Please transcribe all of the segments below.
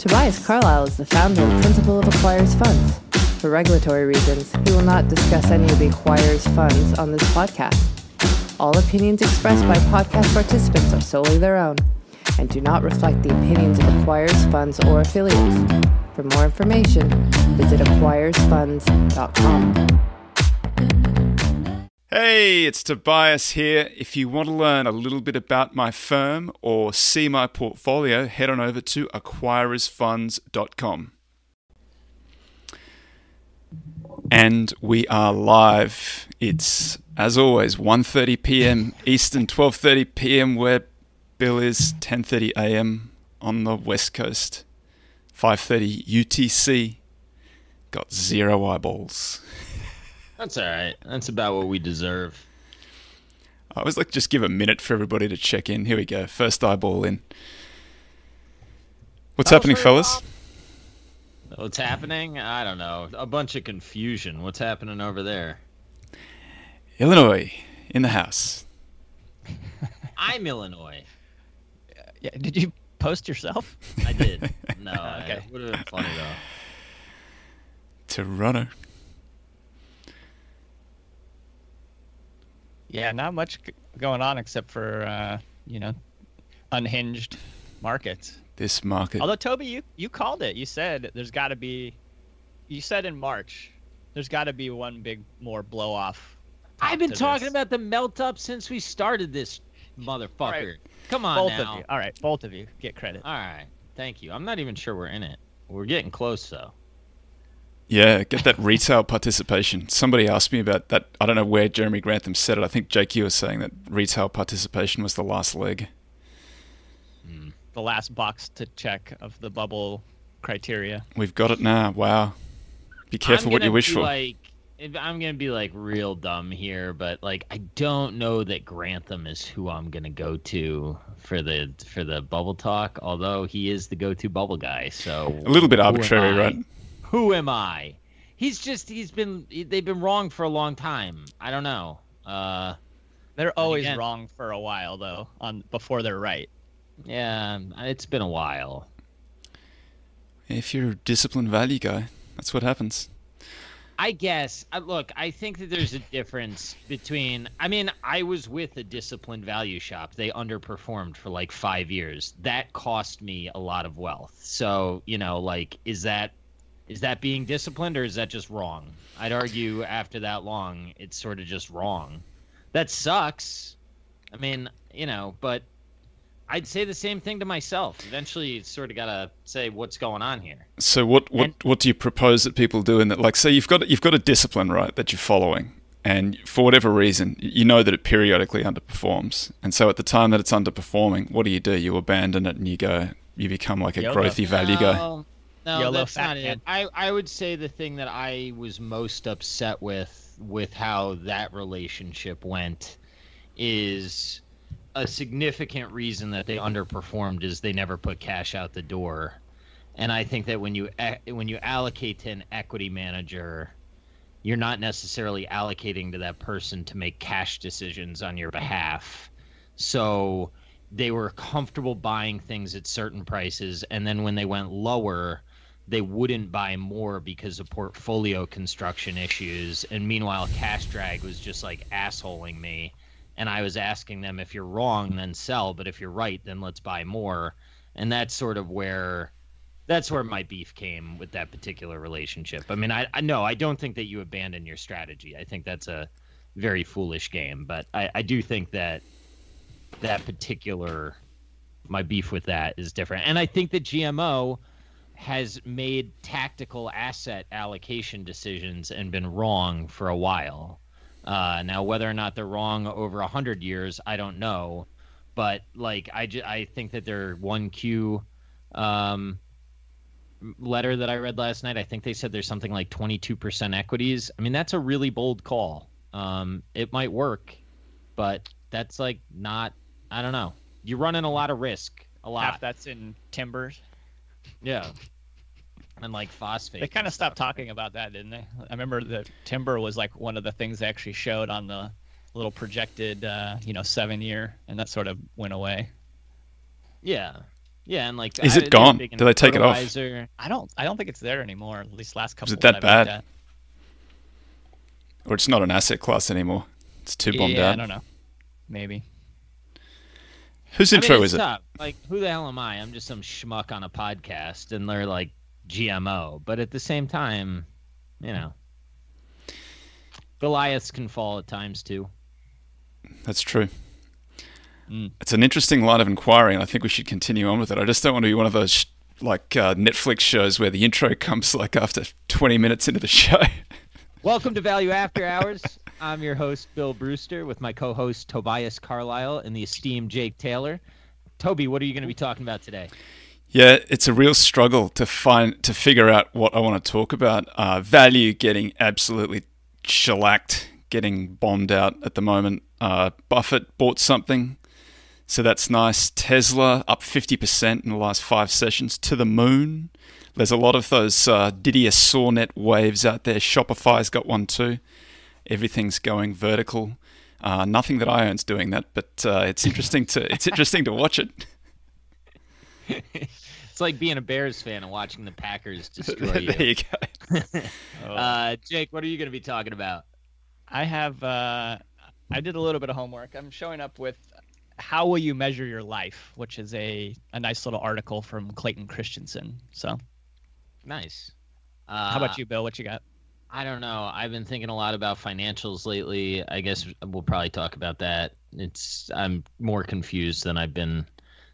Tobias Carlisle is the founder and principal of Acquirers Funds. For regulatory reasons, he will not discuss any of the Acquirers Funds on this podcast. All opinions expressed by podcast participants are solely their own and do not reflect the opinions of Acquirers Funds or affiliates. For more information, visit acquirersfunds.com. Hey, it's Tobias here. If you want to learn a little bit about my firm or see my portfolio, head on over to acquirersfunds.com. And we are live. It's as always 1:30 p.m. Eastern, 12:30 p.m. where Bill is 10:30 a.m. on the West Coast. 5:30 UTC. Got zero eyeballs. That's all right. That's about what we deserve. I was like just give a minute for everybody to check in. Here we go. First eyeball in. What's That happening, very fellas? What's happening? I don't know. A bunch of confusion. What's happening over there? Illinois in the house. I'm Illinois. Yeah, did you post yourself? I did. No, Okay. it would have been funny though. Toronto. Yeah, not much going on except for uh, you know, unhinged markets. This market. Although Toby, you you called it. You said there's got to be. You said in March, there's got to be one big more blow off. I've been talking this. about the melt up since we started this motherfucker. right. Come on both now. of you. All right, both of you get credit. All right. Thank you. I'm not even sure we're in it. We're getting close though. Yeah, get that retail participation. Somebody asked me about that. I don't know where Jeremy Grantham said it. I think JQ was saying that retail participation was the last leg. Mm. The last box to check of the bubble criteria. We've got it now. Wow. Be careful what you wish for. Like, if- I'm gonna be like real dumb here, but like I don't know that Grantham is who I'm gonna go to for the for the bubble talk. Although he is the go-to bubble guy, so A little bit arbitrary, I? right? Who am I? He's just he's been they've been wrong for a long time. I don't know. Uh, They're always again- wrong for a while though, on before they're right. yeah, it's been a while. If you're a disciplined value guy, that's what happens. I guess. Uh, look, I think that there's a difference between. I mean, I was with a disciplined value shop. They underperformed for like five years. That cost me a lot of wealth. So you know, like, is that is that being disciplined or is that just wrong? I'd argue after that long, it's sort of just wrong. That sucks. I mean, you know, but I'd say the same thing to myself. Eventually, you sort of gotta say what's going on here. So what what And- what do you propose that people do in that? Like, say you've got you've got a discipline right that you're following, and for whatever reason, you know that it periodically underperforms, and so at the time that it's underperforming, what do you do? You abandon it and you go, you become like a YOLO. growthy value guy. No, YOLO that's not it. I, I would say the thing that I was most upset with with how that relationship went is a significant reason that they underperformed is they never put cash out the door. And I think that when you when you allocate to an equity manager, you're not necessarily allocating to that person to make cash decisions on your behalf. So they were comfortable buying things at certain prices and then when they went lower they wouldn't buy more because of portfolio construction issues. And meanwhile cash drag was just like assholing me. And i was asking them if you're wrong then sell. But if you're right then let's buy more. And that's sort of where that's where my beef came with that particular relationship. I mean i, I know i don't think that you abandon your strategy. I think that's a very foolish game. But i, I do think that that particular my beef with that is different. And I think that GMO has made tactical asset allocation decisions and been wrong for a while. Uh, now, whether or not they're wrong over a hundred years, I don't know. But like, I, ju- I think that their one Q um, letter that I read last night, I think they said there's something like 22% equities. I mean, that's a really bold call. Um, it might work, but that's like not. I don't know. You're running a lot of risk. A lot. Half that's in timbers. Yeah. And like phosphate. They kind of stopped talking about that, didn't they? I remember the timber was like one of the things they actually showed on the little projected, uh, you know, seven year, and that sort of went away. Yeah. Yeah, and like Is I- it they're gone? big in Do they take it off? I don't I don't think it's there anymore. At least last couple. Is it that bad? at. Or it's not an asset class anymore. It's too bombed yeah, out. I don't know. Maybe. Whose I mean, intro is it? Like, who the hell am I? I'm just some schmuck on a podcast, and they're like GMO. But at the same time, you know, Goliaths can fall at times too. That's true. Mm. It's an interesting line of inquiry, and I think we should continue on with it. I just don't want to be one of those sh- like uh, Netflix shows where the intro comes like after 20 minutes into the show. Welcome to Value After Hours. I'm your host, Bill Brewster, with my co-host Tobias Carlisle and the esteemed Jake Taylor. Toby, what are you going to be talking about today? Yeah, it's a real struggle to find to figure out what I want to talk about. Uh, value getting absolutely shellacked, getting bombed out at the moment. Uh, Buffett bought something, so that's nice. Tesla up fifty percent in the last five sessions to the moon. There's a lot of those uh, Didier Sornette waves out there. Shopify's got one too. Everything's going vertical. Uh, nothing that I own's doing that, but uh, it's interesting to it's interesting to watch it. It's like being a Bears fan and watching the Packers destroy you. there you. you go. Oh. Uh, Jake, what are you going to be talking about? I have uh, I did a little bit of homework. I'm showing up with how will you measure your life, which is a, a nice little article from Clayton Christensen. So Nice. Uh, how about you, Bill? What you got? I don't know. I've been thinking a lot about financials lately. I guess we'll probably talk about that. It's I'm more confused than I've been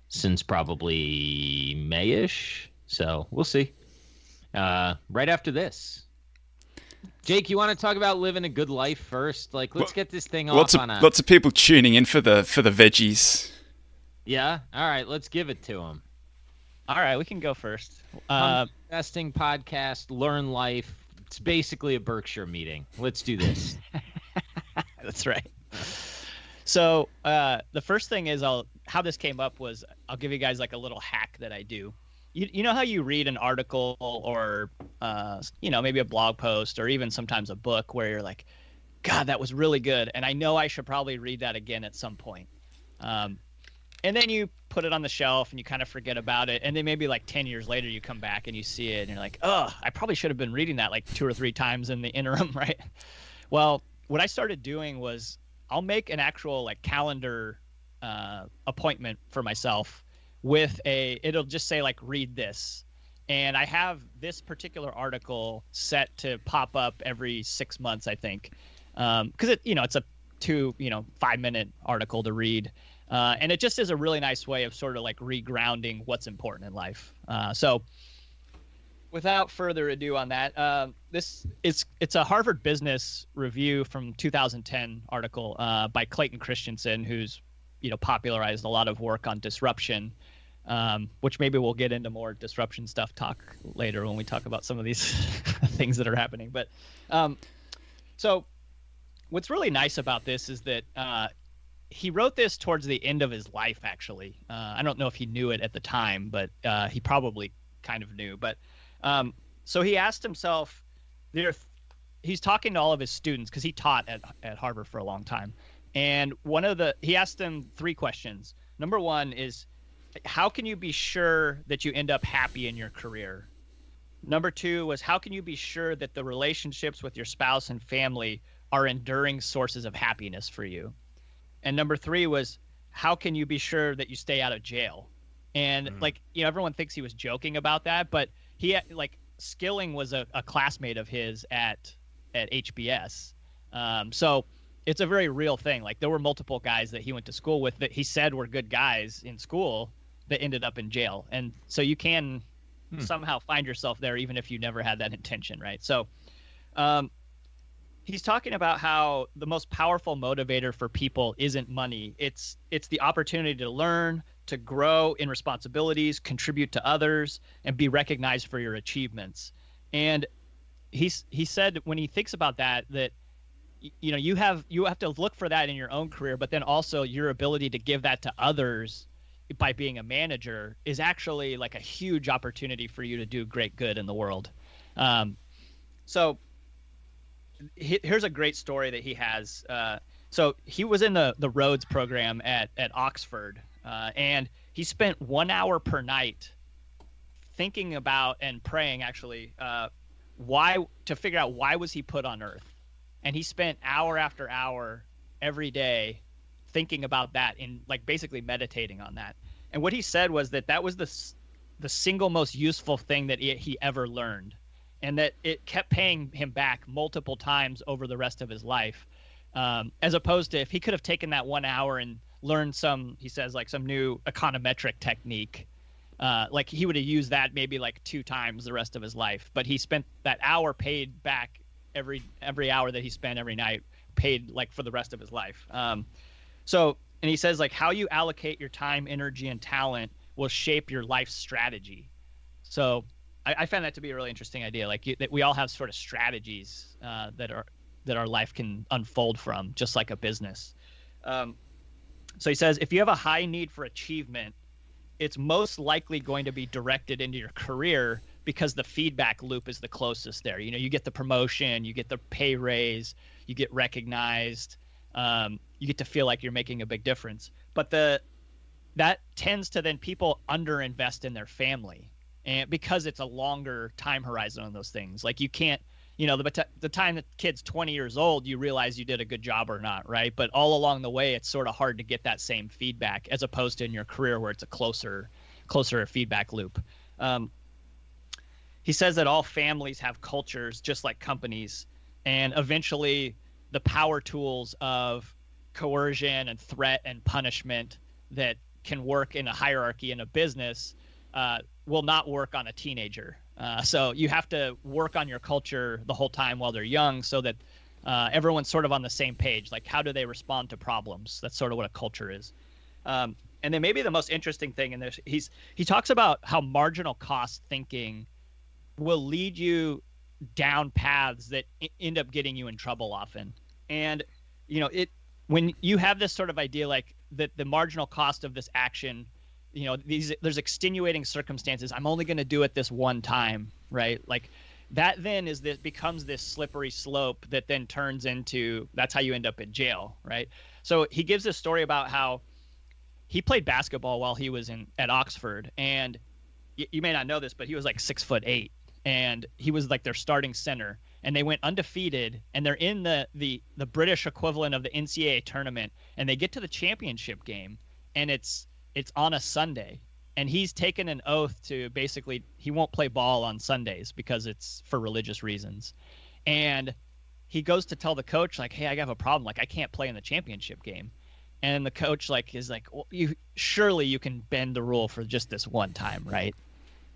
since probably Mayish. So we'll see. Uh, right after this, Jake, you want to talk about living a good life first? Like, let's Well, get this thing lots off of on a. lots of people tuning in for the for the veggies. Yeah. All right. Let's give it to them. All right, we can go first. Uh, Investing podcast, learn life. It's basically a Berkshire meeting. Let's do this. That's right. So uh, the first thing is I'll how this came up was I'll give you guys like a little hack that I do. You, you know how you read an article or uh, you know maybe a blog post or even sometimes a book where you're like, God, that was really good, and I know I should probably read that again at some point. Um, and then you put it on the shelf and you kind of forget about it, and then maybe like ten years later you come back and you see it and you're like, oh, I probably should have been reading that like two or three times in the interim, right? Well, what I started doing was I'll make an actual like calendar uh, appointment for myself with a it'll just say like read this. And i have this particular article set to pop up every six months i think. Because it you know it's a two you know five minute article to read uh, and it just is a really nice way of sort of like regrounding what's important in life uh, so without further ado on that, um, this is it's a Harvard Business Review from 2010 article uh, by Clayton Christensen, who's you know popularized a lot of work on disruption, um, which maybe we'll get into more disruption stuff talk later when we talk about some of these things that are happening. But um, so what's really nice about this is that uh, he wrote this towards the end of his life. Actually, uh, I don't know if he knew it at the time, but uh, he probably kind of knew. But um, so he asked himself, there, he's talking to all of his students because he taught at, at Harvard for a long time. And one of the, he asked them three questions. Number one is, how can you be sure that you end up happy in your career? Number two was, how can you be sure that the relationships with your spouse and family are enduring sources of happiness for you? And number three was, how can you be sure that you stay out of jail? And Mm. like, you know, everyone thinks he was joking about that, but he like Skilling was a, a classmate of his at at HBS. Um, so it's a very real thing. Like there were multiple guys that he went to school with that he said were good guys in school that ended up in jail, and so you can Hmm. somehow find yourself there even if you never had that intention, right? So. Um, he's talking about how the most powerful motivator for people isn't money. It's it's the opportunity to learn to grow in responsibilities contribute to others and be recognized for your achievements. And he's he said when he thinks about that that you know you have you have to look for that in your own career but then also your ability to give that to others by being a manager is actually like a huge opportunity for you to do great good in the world. Um, so he- here's a great story that he has. Uh, so he was in the the Rhodes program at at Oxford, uh, and he spent one hour per night thinking about and praying actually uh, why to figure out why was he put on earth and he spent hour after hour every day thinking about that and like basically meditating on that and what he said was that that was the the single most useful thing that he ever learned and that it kept paying him back multiple times over the rest of his life um, as opposed to if he could have taken that one hour and learned some he says like some new econometric technique uh, like he would have used that maybe like two times the rest of his life. But he spent that hour paid back every every hour that he spent every night paid like for the rest of his life. Um, so and he says like how you allocate your time energy and talent will shape your life strategy. So I, I found that to be a really interesting idea like you, that we all have sort of strategies uh, that are that our life can unfold from just like a business um, so he says if you have a high need for achievement it's most likely going to be directed into your career because the feedback loop is the closest there. You know, you get the promotion, you get the pay raise, you get recognized, um, you get to feel like you're making a big difference. But the that tends to then people underinvest in their family, and because it's a longer time horizon on those things. Like you can't you know the the time the kid's 20 years old you realize you did a good job or not right but all along the way it's sort of hard to get that same feedback as opposed to in your career where it's a closer closer feedback loop um, he says that all families have cultures just like companies and eventually the power tools of coercion and threat and punishment that can work in a hierarchy in a business uh, will not work on a teenager uh, so you have to work on your culture the whole time while they're young so that uh, everyone's sort of on the same page. Like, how do they respond to problems? That's sort of what a culture is. Um, and then maybe the most interesting thing in this, he's he talks about how marginal cost thinking will lead you down paths that end up getting you in trouble often. And you know, it when you have this sort of idea like that the marginal cost of this action you know these there's extenuating circumstances. I'm only going to do it this one time right? Like that then is this becomes this slippery slope that then turns into that's how you end up in jail right? So he gives this story about how he played basketball while he was in at oxford and y- you may not know this but he was like six foot eight and he was like their starting center and they went undefeated and they're in the the the british equivalent of the ncaa tournament and they get to the championship game and it's it's on a Sunday, and he's taken an oath to basically he won't play ball on Sundays because it's for religious reasons, and he goes to tell the coach like, "Hey, I have a problem. Like, I can't play in the championship game." And the coach like is like, well, "You surely you can bend the rule for just this one time, right?"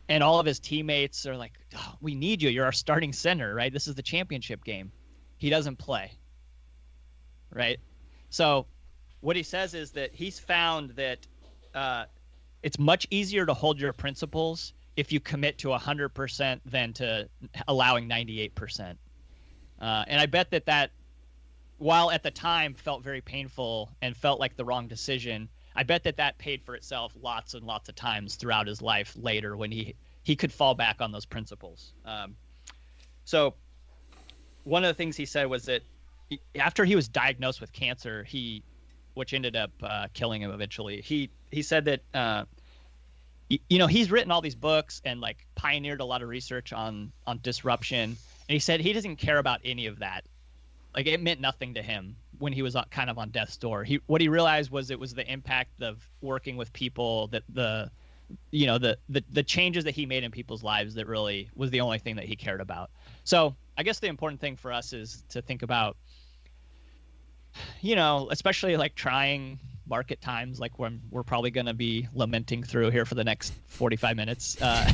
And all of his teammates are like, oh, "We need you. You're our starting center, right? This is the championship game." He doesn't play. Right? So, what he says is that he's found that uh, it's much easier to hold your principles if you commit to 100% than to allowing 98%. Uh, and I bet that that, while at the time felt very painful and felt like the wrong decision, I bet that that paid for itself lots and lots of times throughout his life later when he he could fall back on those principles. Um, so, one of the things he said was that after he was diagnosed with cancer, he which ended up uh, killing him eventually. He he said that uh, you know he's written all these books and like pioneered a lot of research on on disruption, and he said he doesn't care about any of that. Like it meant nothing to him when he was kind of on death's door. He what he realized was it was the impact of working with people that the you know the, the the changes that he made in people's lives that really was the only thing that he cared about. So I guess the important thing for us is to think about you know, especially like trying market times like when we're probably going to be lamenting through here for the next 45 minutes. Uh,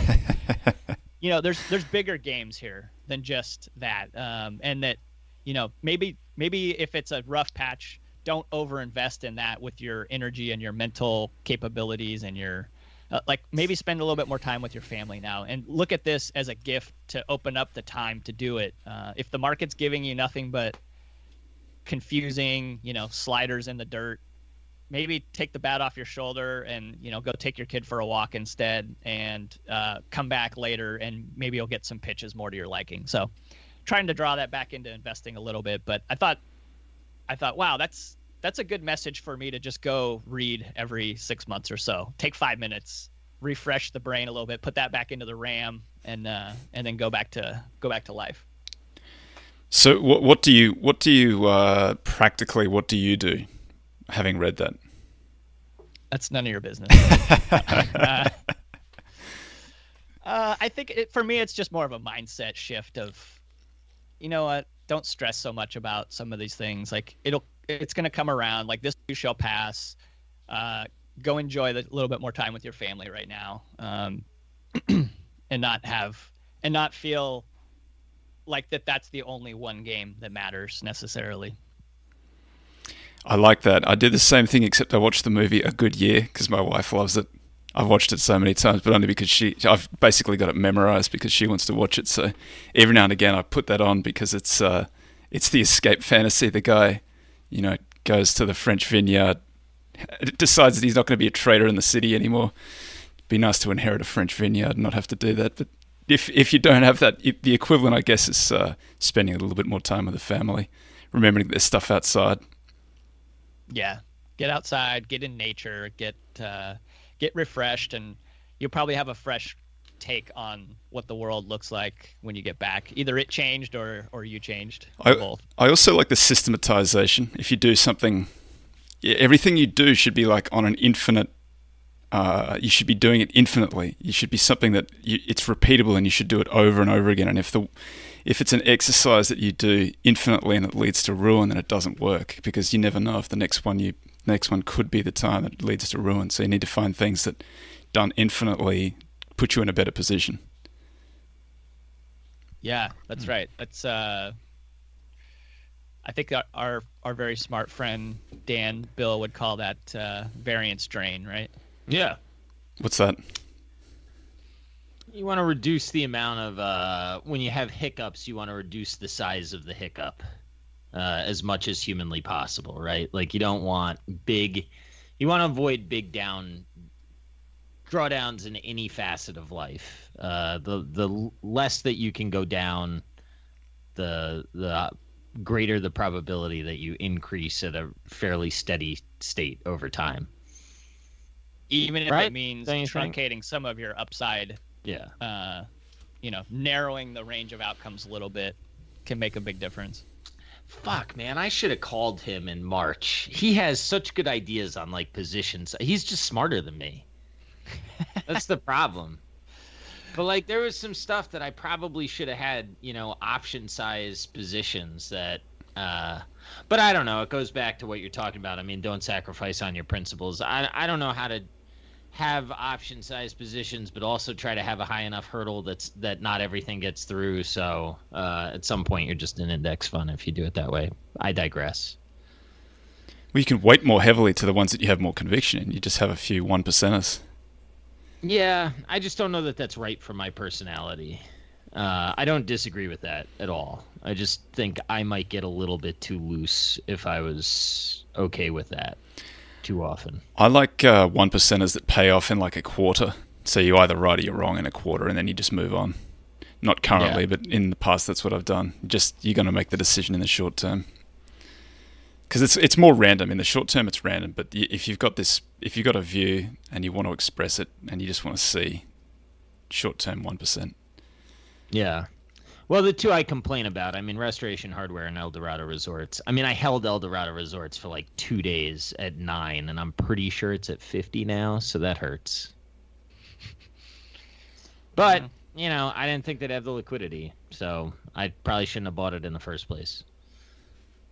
you know, there's there's bigger games here than just that, um, and that you know maybe maybe if it's a rough patch, don't overinvest in that with your energy and your mental capabilities and your uh, like maybe spend a little bit more time with your family now and look at this as a gift to open up the time to do it. Uh, if the market's giving you nothing but confusing, you know, sliders in the dirt. Maybe take the bat off your shoulder and you know go take your kid for a walk instead, and uh, come back later, and maybe you'll get some pitches more to your liking. So, trying to draw that back into investing a little bit, but I thought, I thought, wow, that's that's a good message for me to just go read every six months or so. Take five minutes, refresh the brain a little bit, put that back into the RAM, and uh, and then go back to go back to life. So what what do you what do you uh, practically what do you do, having read that? That's none of your business. uh, uh, I think it, for me, it's just more of a mindset shift of, you know what? Don't stress so much about some of these things. Like it'll, it's going to come around. Like this shall pass. Uh, go enjoy a little bit more time with your family right now, um, and not have and not feel like that. That's the only one game that matters necessarily. I like that. I did the same thing, except I watched the movie A Good Year because my wife loves it. I've watched it so many times, but only because she. I've basically got it memorized because she wants to watch it. So every now and again, I put that on because it's uh, it's the escape fantasy. The guy, you know, goes to the French vineyard, decides that he's not going to be a trader in the city anymore. It'd be nice to inherit a French vineyard and not have to do that. But if if you don't have that, the equivalent, I guess, is uh, spending a little bit more time with the family, remembering that there's stuff outside yeah get outside get in nature get uh, get refreshed and you'll probably have a fresh take on what the world looks like when you get back. Either it changed or or you changed. I, both. I also like the systematization. If you do something everything you do should be like on an infinite uh, you should be doing it infinitely. You should be something that you, it's repeatable and you should do it over and over again. And if the if it's an exercise that you do infinitely and it leads to ruin, then it doesn't work because you never know if the next one you next one could be the time that leads to ruin. So you need to find things that done infinitely put you in a better position. Yeah, that's mm. right. That's uh I think our, our, our very smart friend Dan Bill would call that uh, variance drain, right? Yeah. What's that? You want to reduce the amount of uh, when you have hiccups. You want to reduce the size of the hiccup uh, as much as humanly possible, right? Like you don't want big. You want to avoid big down drawdowns in any facet of life. Uh, the the less that you can go down, the the greater the probability that you increase at a fairly steady state over time. Even if right? it means truncating think? some of your upside yeah. Uh, you know, narrowing the range of outcomes a little bit can make a big difference. Fuck, man, I should have called him in March. He has such good ideas on like positions. He's just smarter than me. That's the problem. But like there was some stuff that I probably should have had, you know, option size positions that uh but I don't know. It goes back to what you're talking about. I mean, don't sacrifice on your principles. I I don't know how to have option size positions, but also try to have a high enough hurdle that's that not everything gets through. So uh, at some point, you're just an index fund if you do it that way. I digress. Well, you can weight more heavily to the ones that you have more conviction in. You just have a few one percenters. Yeah, I just don't know that that's right for my personality. Uh, I don't disagree with that at all. I just think I might get a little bit too loose if I was okay with that too often. I like uh, one percenters that pay off in like a quarter. So you either right or you're wrong in a quarter, and then you just move on. Not currently, yeah. but in the past, that's what I've done. Just you're going to make the decision in the short term because it's it's more random in the short term. It's random, but if you've got this, if you've got a view and you want to express it, and you just want to see short term one percent. Yeah, well, the two I complain about, I mean, Restoration Hardware and Eldorado Resorts. I mean, I held Eldorado Resorts for like two days at nine, and I'm pretty sure it's at 50 now, so that hurts. But, mm-hmm. you know, I didn't think they'd have the liquidity, so I probably shouldn't have bought it in the first place.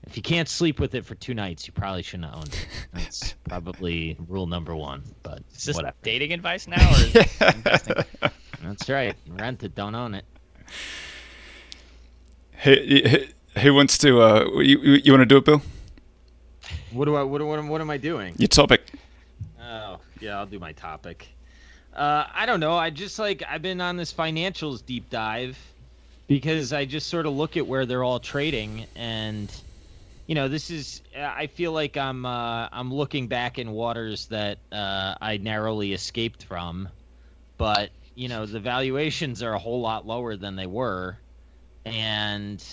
If you can't sleep with it for two nights, you probably shouldn't have owned it. That's probably rule number one. But is this whatever. dating advice now, or investing? That's right. Rent it, don't own it. Who, who wants to? Uh, you, you want to do it, Bill? What do I? What, what, what am I doing? Your topic. Oh yeah, I'll do my topic. Uh, I don't know. I just like I've been on this financials deep dive because I just sort of look at where they're all trading, and you know, this is. I feel like I'm uh, I'm looking back in waters that uh, I narrowly escaped from, but you know, the valuations are a whole lot lower than they were and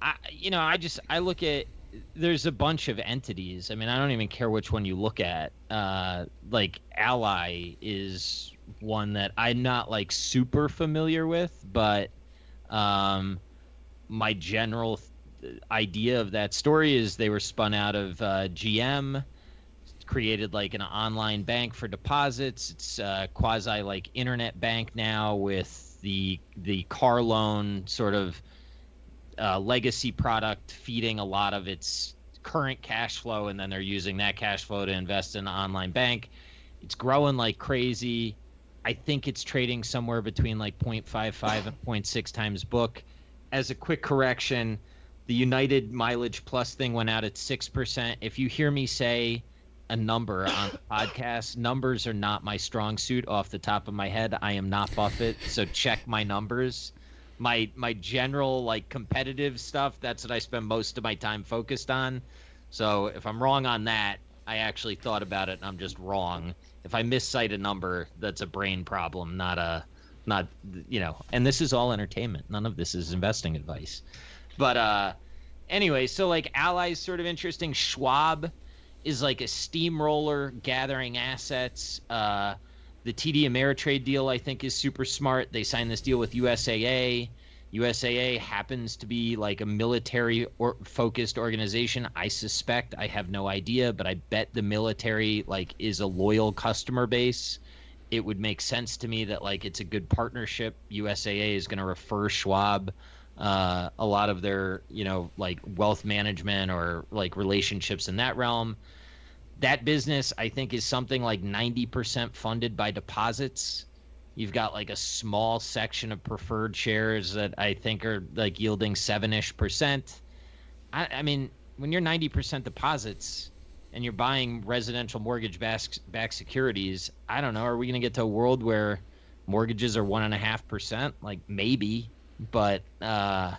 I, you know, I just I look at there's a bunch of entities. I mean, I don't even care which one you look at. Uh, like Ally is one that I'm not like super familiar with, but um, my general th- idea of that story is they were spun out of uh, GM, created like an online bank for deposits. It's uh, quasi like internet bank now with the the car loan sort of uh, legacy product feeding a lot of its current cash flow, and then they're using that cash flow to invest in an online bank. It's growing like crazy. I think it's trading somewhere between like 0.55 and 0.6 times book. As a quick correction, the United Mileage Plus thing went out at 6%. If you hear me say a number on the podcast, numbers are not my strong suit off the top of my head. I am not Buffett, so check my numbers. My my general like competitive stuff that's what i spend most of my time focused on. So if i'm wrong on that i actually thought about it and i'm just wrong. If i miscite a number that's a brain problem not a not you know and this is all entertainment. None of this is investing advice. But uh anyway so like Ally's sort of interesting. Schwab is like a steamroller gathering assets uh the TD Ameritrade deal, I think, is super smart. They signed this deal with USAA. USAA happens to be like a military or focused organization. I suspect, I have no idea, but I bet the military like is a loyal customer base. It would make sense to me that like it's a good partnership. USAA is going to refer Schwab uh, a lot of their you know like wealth management or like relationships in that realm that business I think is something like 90% funded by deposits. You've got like a small section of preferred shares that I think are like yielding seven ish percent. I, I, mean, when you're 90% deposits and you're buying residential mortgage backed securities, I don't know. Are we going to get to a world where mortgages are one and a half percent? Like maybe, but uh,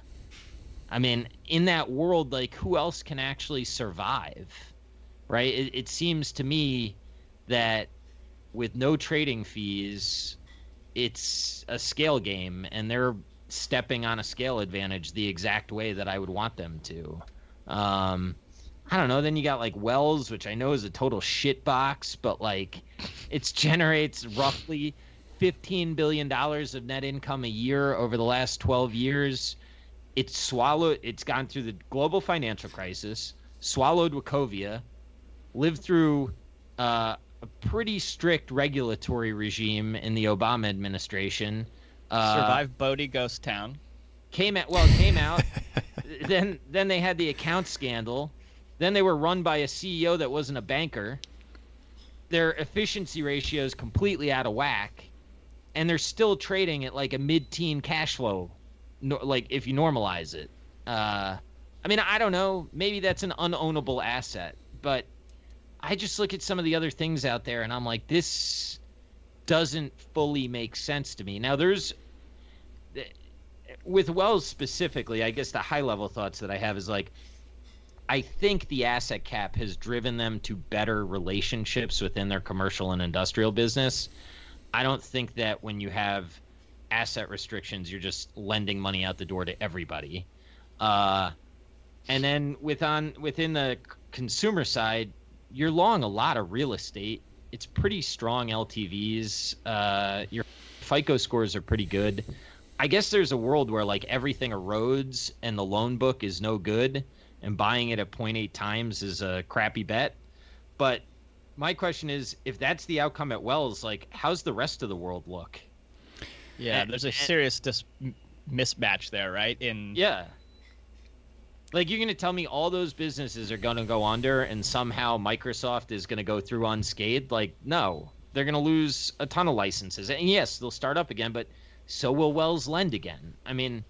I mean, in that world, like who else can actually survive? right? It, it seems to me that with no trading fees, it's a scale game, and they're stepping on a scale advantage the exact way that I would want them to. Um, I don't know. Then you got like Wells, which I know is a total shit box, but like it generates roughly fifteen billion dollars of net income a year over the last twelve years. It's swallowed. It's gone through the global financial crisis, swallowed Wachovia, lived through uh, a pretty strict regulatory regime in the Obama administration. Uh, Survived Bodie Ghost Town. Came out well, came out. then then they had the account scandal. Then they were run by a CEO that wasn't a banker. Their efficiency ratio is completely out of whack, and they're still trading at like a mid-teen cash flow, no, like if you normalize it. Uh, I mean, I don't know. Maybe that's an unownable asset, but I just look at some of the other things out there and I'm like, this doesn't fully make sense to me. Now, there's with Wells specifically, I guess the high level thoughts that I have is like, I think the asset cap has driven them to better relationships within their commercial and industrial business. I don't think that when you have asset restrictions, you're just lending money out the door to everybody. Uh, and then with on within the consumer side, you're long a lot of real estate. It's pretty strong LTVs. Uh, your FICO scores are pretty good. I guess there's a world where like everything erodes and the loan book is no good, and buying it at 0.8 times is a crappy bet. But my question is, if that's the outcome at Wells, like how's the rest of the world look? Yeah, and, there's a serious dis- mismatch there, right? In yeah, like you're going to tell me all those businesses are going to go under and somehow Microsoft is going to go through unscathed? Like no. They're going to lose a ton of licenses. And yes, they'll start up again, but so will Wells lend again. I mean,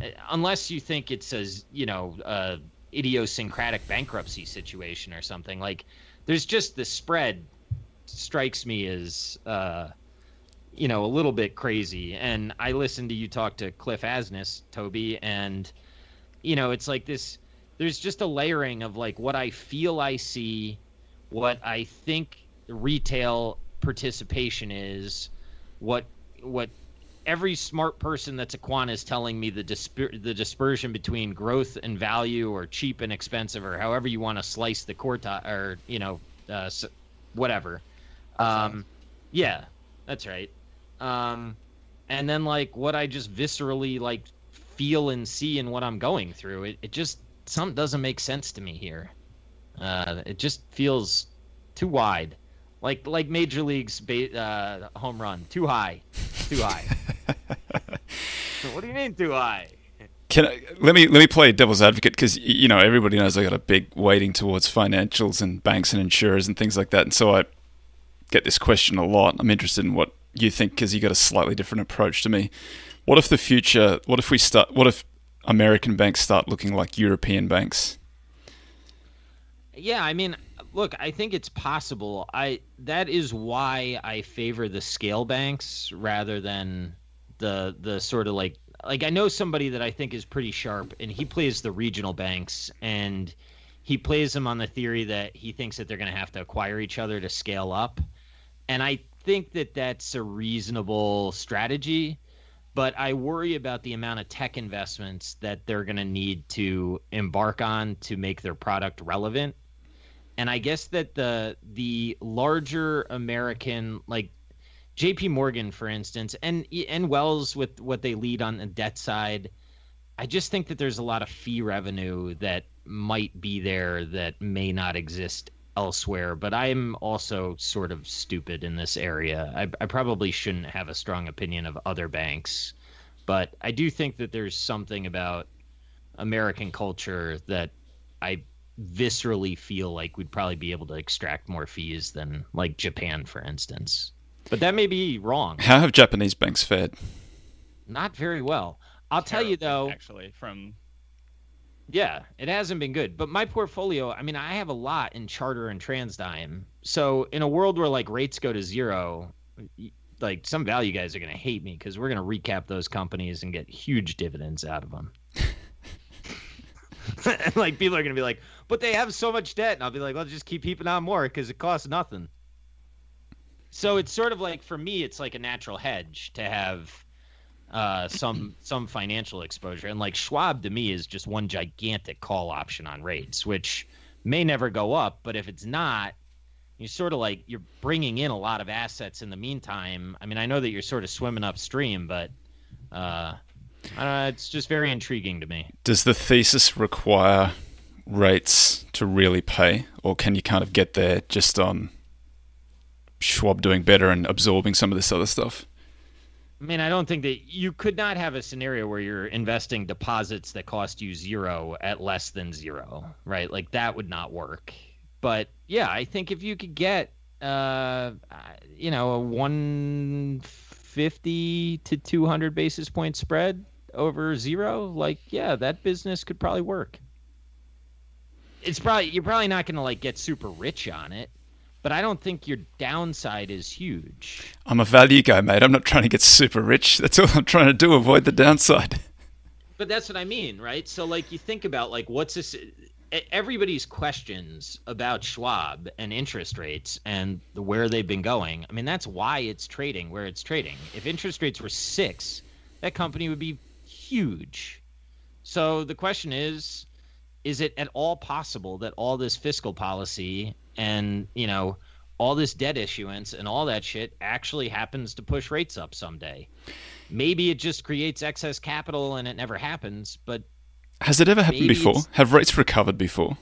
uh, unless you think it's a, you know, a idiosyncratic bankruptcy situation or something. Like there's just the spread strikes me as uh you know, a little bit crazy. And I listened to you talk to Cliff Asness, Toby, and you know, it's like this. There's just a layering of like what I feel I see, what I think retail participation is, what what every smart person that's a quant is telling me the disper- the dispersion between growth and value, or cheap and expensive, or however you want to slice the quartile, or you know, uh, whatever. Um, yeah, that's right. Um, and then like what I just viscerally like feel and see and what I'm going through, it, it just something doesn't make sense to me here. Uh, it just feels too wide, like like Major League's ba- uh, home run, too high, too high. what do you mean Do high? Can I, let me let me play devil's advocate because you know everybody knows I got a big weighting towards financials and banks and insurers and things like that, and so I get this question a lot. I'm interested in what you think because you got a slightly different approach to me. What if the future? What if we start? What if American banks start looking like European banks? Yeah, I mean, look, I think it's possible. I that is why I favor the scale banks rather than the the sort of like like I know somebody that I think is pretty sharp, and he plays the regional banks, and he plays them on the theory that he thinks that they're going to have to acquire each other to scale up, and I think that that's a reasonable strategy. But I worry about the amount of tech investments that they're going to need to embark on to make their product relevant. And I guess that the the larger American like JP Morgan, for instance, and and Wells with what they lead on the debt side, I just think that there's a lot of fee revenue that might be there that may not exist elsewhere. But I'm also sort of stupid in this area. I, I probably shouldn't have a strong opinion of other banks, but I do think that there's something about American culture that I viscerally feel like we'd probably be able to extract more fees than like Japan, for instance. But that may be wrong. How have Japanese banks fared? Not very well. I'll tell you though. Actually, from yeah, it hasn't been good. But my portfolio, I mean, I have a lot in Charter and TransDigm. So in a world where like rates go to zero, like some value guys are going to hate me because we're going to recap those companies and get huge dividends out of them. and like people are going to be like, but they have so much debt, and I'll be like, well, just keep heaping on more because it costs nothing. So it's sort of like for me, it's like a natural hedge to have uh, some some financial exposure. And like Schwab to me is just one gigantic call option on rates, which may never go up, but if it's not, you're sort of like you're bringing in a lot of assets in the meantime. I mean, I know that you're sort of swimming upstream, but uh, I don't know, it's just very intriguing to me. Does the thesis require rates to really pay, or can you kind of get there just on Schwab doing better and absorbing some of this other stuff? I mean, I don't think that you could not have a scenario where you're investing deposits that cost you zero at less than zero, right? Like that would not work. But yeah, I think if you could get, uh, you know, a 150 to 200 basis point spread over zero, like yeah, that business could probably work. It's probably you're probably not going to like get super rich on it, but I don't think your downside is huge. I'm a value guy, mate. I'm not trying to get super rich. That's all I'm trying to do. Avoid the downside. But that's what I mean, right? So like you think about like what's this everybody's questions about Schwab and interest rates and the, where they've been going. I mean, that's why it's trading where it's trading. If interest rates were 6, that company would be huge. So the question is is it at all possible that all this fiscal policy and you know all this debt issuance and all that shit actually happens to push rates up someday. Maybe it just creates excess capital and it never happens but has it ever happened before? have rates recovered before?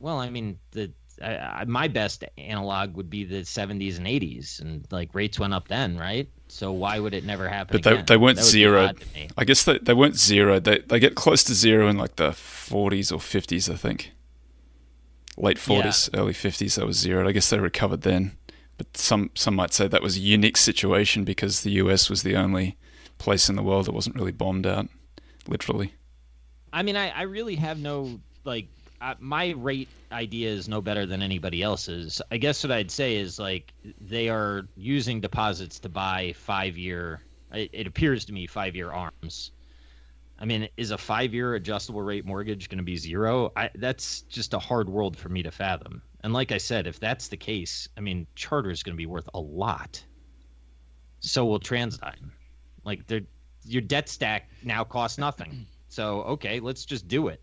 Well i mean the I, my best analog would be the 70s and 80s and like rates went up then right? So why would it never happen but they, again? they weren't zero. i guess they, they weren't zero. They, they get close to zero in like the 40s or 50s i think late 40s yeah. early 50s that was zero i guess they recovered then but some some might say that was a unique situation because the us was the only place in the world that wasn't really bombed out literally i mean i, I really have no like my rate idea is no better than anybody else's. I guess what I'd say is like they are using deposits to buy five year. It, it appears to me five year arms. I mean, is a five year adjustable rate mortgage going to be zero? I, that's just a hard world for me to fathom. And like I said, if that's the case, I mean, charter is going to be worth a lot. So will TransDigm. Like your debt stack now costs nothing. So okay, let's just do it.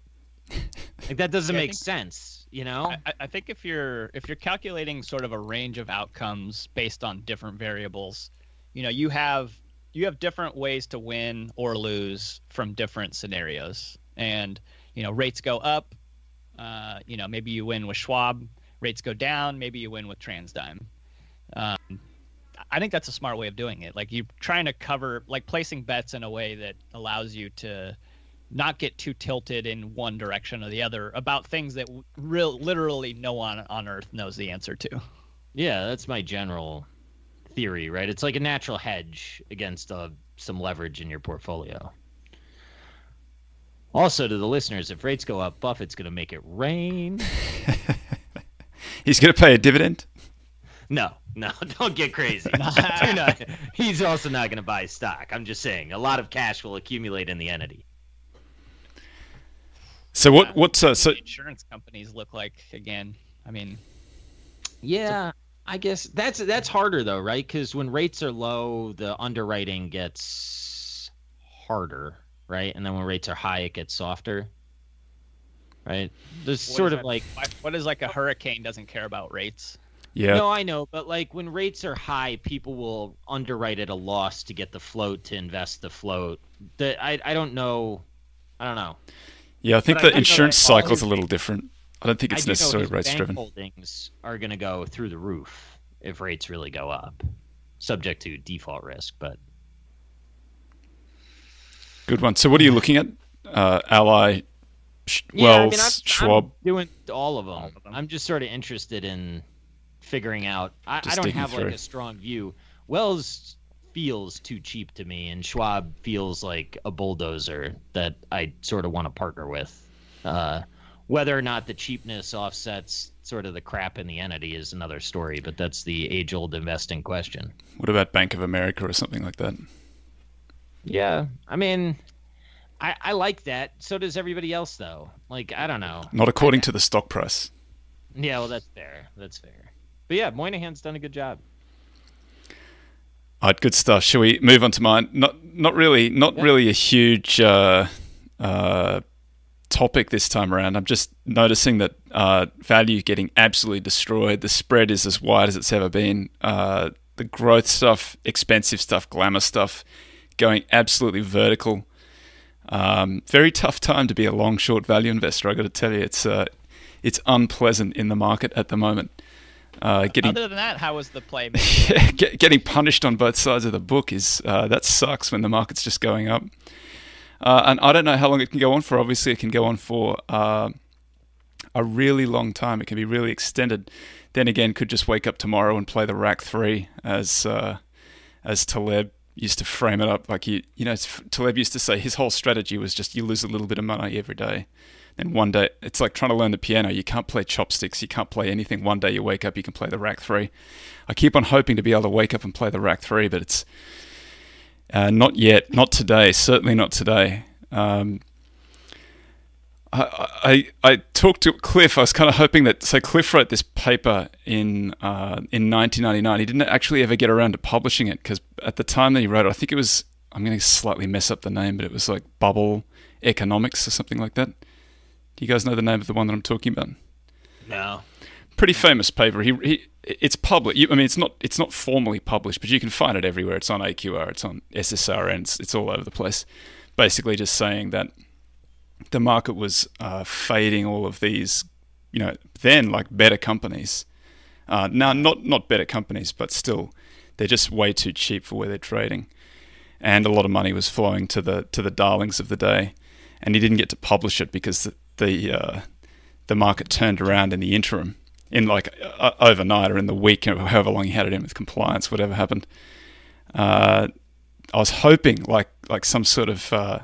Like that doesn't Yeah, make think- sense, you know? I, I think if you're if you're calculating sort of a range of outcomes based on different variables, you know, you have you have different ways to win or lose from different scenarios. And you know, rates go up, uh, you know, maybe you win with Schwab. Rates go down, maybe you win with TransDigm. Um, I think that's a smart way of doing it. Like you're trying to cover, like placing bets in a way that allows you to not get too tilted in one direction or the other about things that real literally no one on earth knows the answer to. Yeah, that's my general theory, right? It's like a natural hedge against uh, some leverage in your portfolio. Also, to the listeners, if rates go up, Buffett's going to make it rain. He's going to pay a dividend. No, no, don't get crazy. Do not- he's also not going to buy stock. I'm just saying, a lot of cash will accumulate in the entity. So what? What's uh, so? Insurance companies look like again. I mean, Yeah, I guess that's that's harder though, right? Because when rates are low, the underwriting gets harder, right? And then when rates are high, it gets softer, right? There's what sort of that- like what is like a hurricane doesn't care about rates. Yeah, no, I know, but like when rates are high, people will underwrite at a loss to get the float to invest the float. The I I don't know, I don't know. yeah. I think but the do know insurance cycle is a his- little different. I don't think it's do necessarily his rates bank driven. holdings are going to go through the roof if rates really go up, subject to default risk, but. Good one. So what are you looking at? Uh, Ally, Sh- Yeah, I Wells, mean, I'm, Schwab. I'm doing all of them. All of them. I'm just sort of interested in figuring out. I, I don't digging have like a strong view. Wells feels too cheap to me, and Schwab feels like a bulldozer that I sort of want to partner with. Uh, whether or not the cheapness offsets sort of the crap in the entity is another story, but that's the age-old investing question. What about Bank of America or something like that? Yeah, I mean, I, I like that. So does everybody else, though. Like, I don't know. Not according to the stock price. Yeah, well, that's fair. That's fair. But yeah, Moynihan's done a good job. All right, good stuff. Shall we move on to mine? Not, not really, not really a huge uh, uh, topic this time around. I'm just noticing that uh, value getting absolutely destroyed. The spread is as wide as it's ever been. Uh, the growth stuff, expensive stuff, glamour stuff, going absolutely vertical. Um, very tough time to be a long short value investor. I got to tell you, it's uh, it's unpleasant in the market at the moment. Uh, getting Other than that, how was the play? yeah, get, getting punished on both sides of the book is uh, that sucks when the market's just going up. Uh, and I don't know how long it can go on for. Obviously, it can go on for uh, a really long time. It can be really extended. Then again, could just wake up tomorrow and play the Rach three as uh, as Taleb used to frame it up. Like you, you know, Taleb used to say his whole strategy was just you lose a little bit of money every day. Then one day, it's like trying to learn the piano. You can't play chopsticks. You can't play anything. One day you wake up, you can play the Rach three. I keep on hoping to be able to wake up and play the Rach three, but it's uh, not yet. Not today. Certainly not today. Um, I, I I talked to Cliff. I was kind of hoping that. So Cliff wrote this paper in uh, in 1999. He didn't actually ever get around to publishing it because at the time that he wrote it, I think it was. I'm going to slightly mess up the name, but it was like Bubble Economics or something like that. Do you guys know the name of the one that I'm talking about? No. Pretty famous paper. He, he it's public. You, I mean, it's not it's not formally published, but you can find it everywhere. It's on AQR. It's on SSRN. It's, it's all over the place. Basically, just saying that the market was uh, fading all of these, you know, then like better companies. Uh, now, not not better companies, but still, they're just way too cheap for where they're trading, and a lot of money was flowing to the to the darlings of the day, and he didn't get to publish it because the the, uh, the market turned around in the interim, in like uh, overnight or in the week, or however long he had it in with compliance, whatever happened. Uh, I was hoping, like like some sort of uh,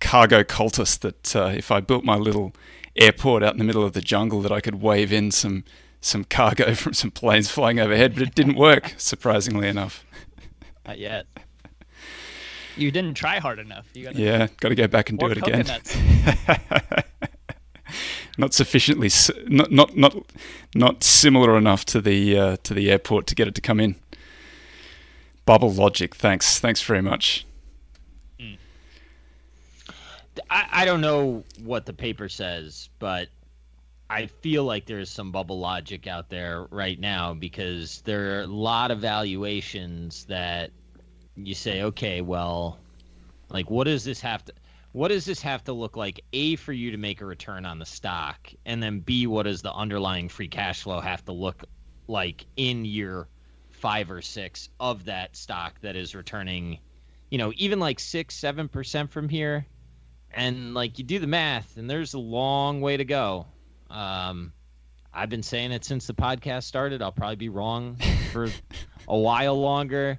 cargo cultist, that uh, if I built my little airport out in the middle of the jungle, that I could wave in some some cargo from some planes flying overhead, but it didn't work, surprisingly enough. Not yet. You didn't try hard enough. You got Yeah, got to go back and do it again. not sufficiently, not not not not similar enough to the uh, to the airport to get it to come in. Bubble logic, thanks, thanks very much. I, I don't know what the paper says, but I feel like there's some bubble logic out there right now because there are a lot of valuations that you say, okay, well, like what does this have to what does this have to look like a for you to make a return on the stock and then b what does the underlying free cash flow have to look like in year 5 or 6 of that stock that is returning you know even like 6 7% from here and like you do the math and there's a long way to go um, I've been saying it since the podcast started. I'll probably be wrong for a while longer,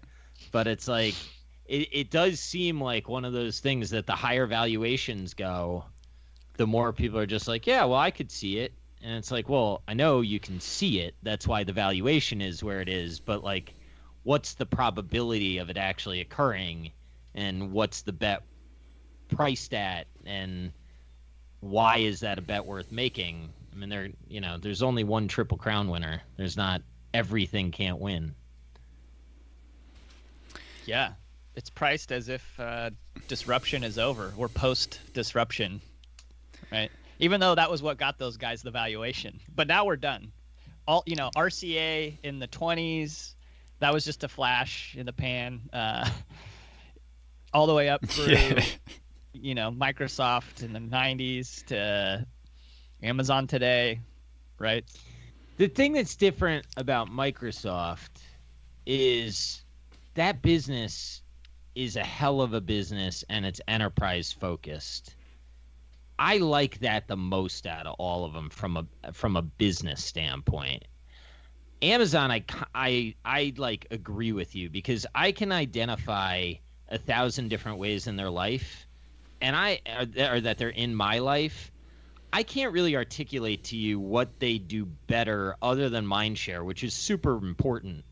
but it's like it, it does seem like one of those things that the higher valuations go, the more people are just like, yeah, well, I could see it. And it's like, well, I know you can see it. That's why the valuation is where it is. But like, what's the probability of it actually occurring? And what's the bet priced at? And why is that a bet worth making? I mean, there, you know, there's only one Triple Crown winner. There's not everything can't win. Yeah, it's priced as if uh, disruption is over or post disruption, right? Even though that was what got those guys the valuation, but now we're done. All you know, RCA in the 20s, that was just a flash in the pan. Uh, all the way up through, yeah. you know, Microsoft in the 90s to Amazon today, right? The thing that's different about Microsoft is that business is a hell of a business and it's enterprise focused. I like that the most out of all of them from a from a business standpoint. Amazon, I, I, I like agree with you because I can identify a thousand different ways in their life, and I or that they're in my life. I can't really articulate to you what they do better other than mindshare, which is super important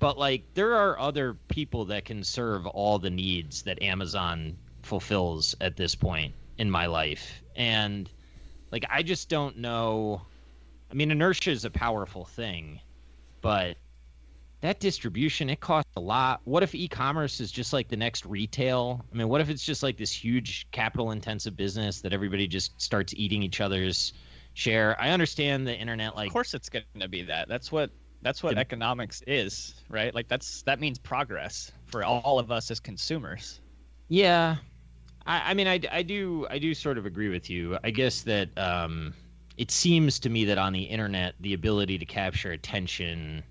but like there are other people that can serve all the needs that Amazon fulfills at this point in my life. And like I just don't know I mean inertia is a powerful thing, but that distribution it costs a lot. What if e-commerce is just like the next retail? I mean, what if it's just like this huge capital intensive business that everybody just starts eating each other's share? I understand the internet like Of course it's going to be that. That's what that's what economics is, right? Like that's that means progress for all of us as consumers. Yeah, I, I mean, I, I do I do sort of agree with you. I guess that um, it seems to me that on the internet, the ability to capture attention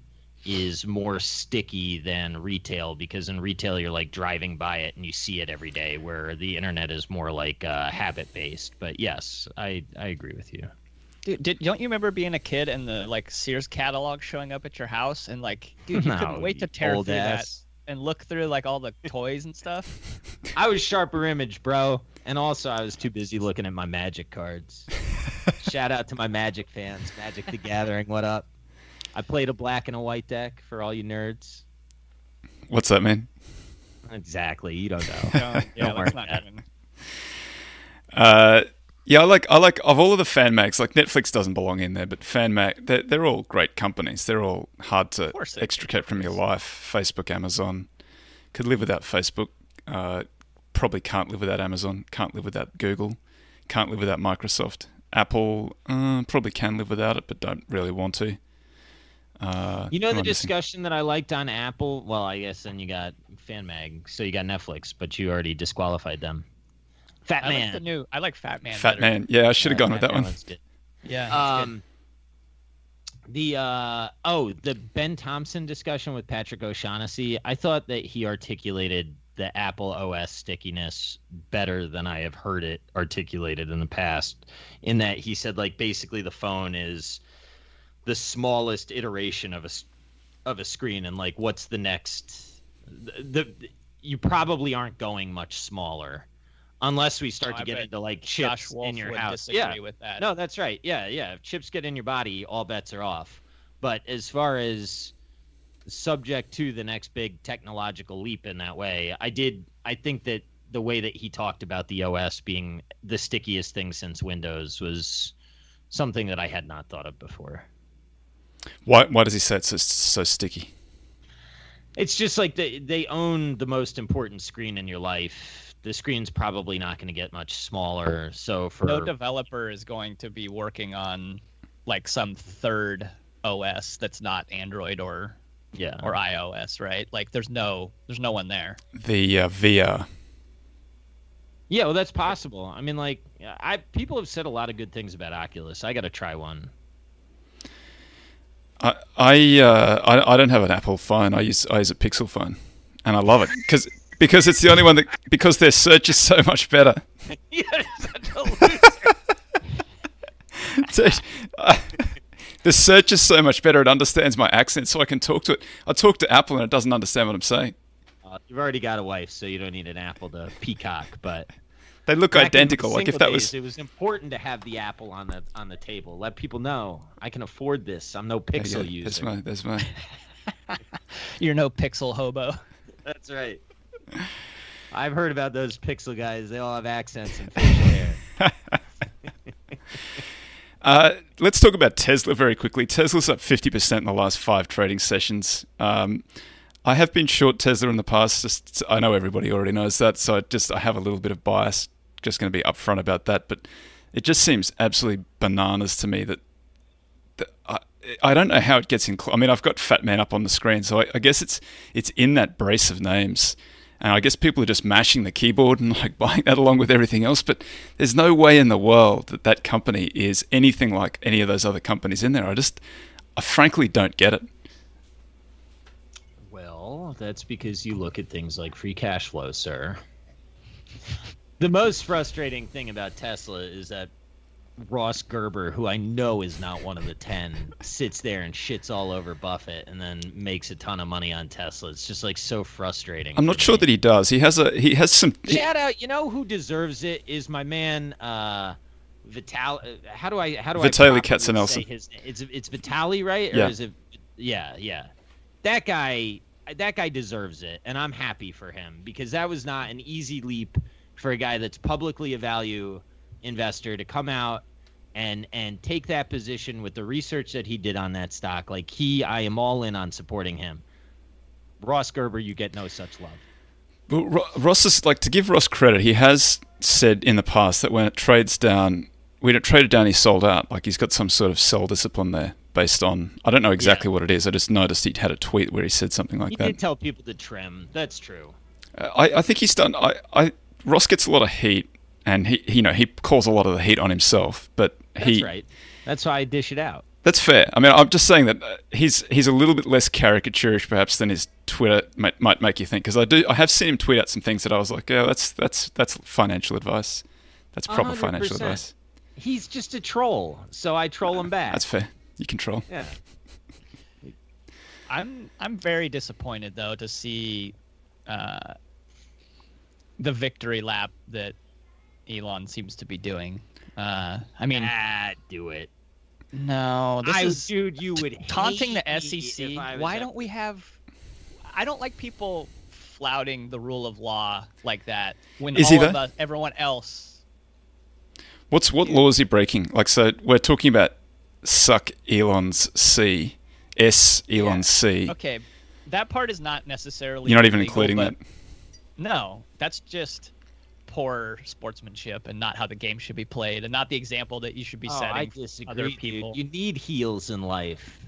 is more sticky than retail because in retail you're like driving by it and you see it every day, where the internet is more like uh, habit based. But yes, I I agree with you. Dude, did, don't you remember being a kid and the like Sears catalog showing up at your house and like, dude, you no, couldn't wait to tear through ass. that and look through like all the toys and stuff. I was sharper image, bro, and also I was too busy looking at my Magic cards. Shout out to my Magic fans, Magic the Gathering. What up? I played a black and a white deck for all you nerds. What's that mean? Exactly, you don't know. yeah, don't worry. Not even... Uh yeah, I like I like of all of the fan mags. Like Netflix doesn't belong in there, but fan mag they're, they're all great companies. They're all hard to extricate from your life. Facebook, Amazon, could live without Facebook. Uh, probably can't live without Amazon. Can't live without Google. Can't live without Microsoft. Apple uh, probably can live without it, but don't really want to. Uh, you know the discussion that I liked on Apple. Well, I guess then you got FanMag, so you got Netflix, but you already disqualified them. Fat I Man. Like the new. I like Fat Man. Fat better. Man. Yeah, I should have gone with that one. Yeah. Um. The uh oh the Ben Thompson discussion with Patrick O'Shaughnessy. I thought that he articulated the Apple OS stickiness better than I have heard it articulated in the past. In that he said like basically the phone is the smallest iteration of a of a screen, and like what's the next the, the you probably aren't going much smaller unless we start to get into like chips in your house. yeah, with that. No, that's right. Yeah, yeah. If chips get in your body, all bets are off. But as far as subject to the next big technological leap in that way, I did. I think that the way that he talked about the OS being the stickiest thing since Windows was something that I had not thought of before. Why? Why does he say it's so, so sticky? It's just like they they own the most important screen in your life. The screen's probably not going to get much smaller. So for No developer is going to be working on like some third OS that's not Android or yeah, or iOS, right? Like there's no there's no one there. The uh, VR. yeah, well that's possible. I mean, like I people have said a lot of good things about Oculus. I got to try one. I I, uh, I I don't have an Apple phone. I use I use a Pixel phone, and I love it because because it's the only one that because their search is so much better. You're such a loser. Dude, I- the search is so much better. It understands my accent, so I can talk to it. I talk to Apple, and it doesn't understand what I'm saying. Uh, you've already got a wife, so you don't need an Apple to peacock. But They look back in identical. Like if that days, was it was important to have the Apple on the on the table. Let people know I can afford this. I'm no There you Pixel user. There's my That's my. You're no pixel hobo. That's right. I've heard about those Pixel guys. They all have accents and facial hair. Uh, let's talk about Tesla very quickly. Tesla's up 50% in the last five trading sessions. Um, I have been short Tesla in the past. Just I know everybody already knows that, so I just I have a little bit of bias. Just going to be upfront about that, but it just seems absolutely bananas to me that, that I, I don't know how it gets in. I mean, I've got Fat Man up on the screen, so I, I guess it's it's in that brace of names. And I guess people are just mashing the keyboard and like buying that along with everything else. But there's no way in the world that that company is anything like any of those other companies in there. I just, I frankly don't get it. Well, that's because you look at things like free cash flow, sir. The most frustrating thing about Tesla is that Ross Gerber, who I know is not one of the 10, sits there and shits all over Buffett and then makes a ton of money on Tesla. It's just like so frustrating. I'm not sure that he does. He has a he has some. Shout out, you know who deserves it is my man uh Vital uh, how do I how do Vitaly I say his? It's it's Vitali, right? Or Yeah. is it Yeah, yeah. That guy that guy deserves it and I'm happy for him because that was not an easy leap for a guy that's publicly a value investor to come out and and take that position with the research that he did on that stock. Like he I am all in on supporting him. Ross Gerber, you get no such love. Well, Ross is like to give Ross credit. He has said in the past that when it trades down, when it traded down, he sold out. Like he's got some sort of sell discipline there, based on I don't know exactly what it is. I just noticed he had a tweet where he said something like He that. He did tell people to trim. That's true. Uh, I, I think he's done. I, I Ross gets a lot of heat, and he you know he calls a lot of the heat on himself. But he that's he right. That's why I dish it out. that's fair. I mean, I'm just saying that uh, he's he's a little bit less caricaturish perhaps than his Twitter might, might make you think. Because I do I have seen him tweet out some things that I was like, yeah, that's that's that's financial advice. That's proper financial 100%. advice. He's just a troll, so I troll him back. That's fair. You control. yeah. I'm I'm very disappointed though to see uh, the victory lap that Elon seems to be doing. Uh, I mean, Ah, do it. no, this I, is dude, you would taunting the hate me SEC. if I was Why a- don't we have? I don't like people flouting the rule of law like that when Is all he of us, everyone else. What's what law is he breaking? Like, so we're talking about suck Elon's C, S Elon's C. Okay, that part is not necessarily. You're not even illegal, including that. No, that's just poor sportsmanship and not how the game should be played, and not the example that you should be Oh, I setting disagree, other dude. people. You need heels in life.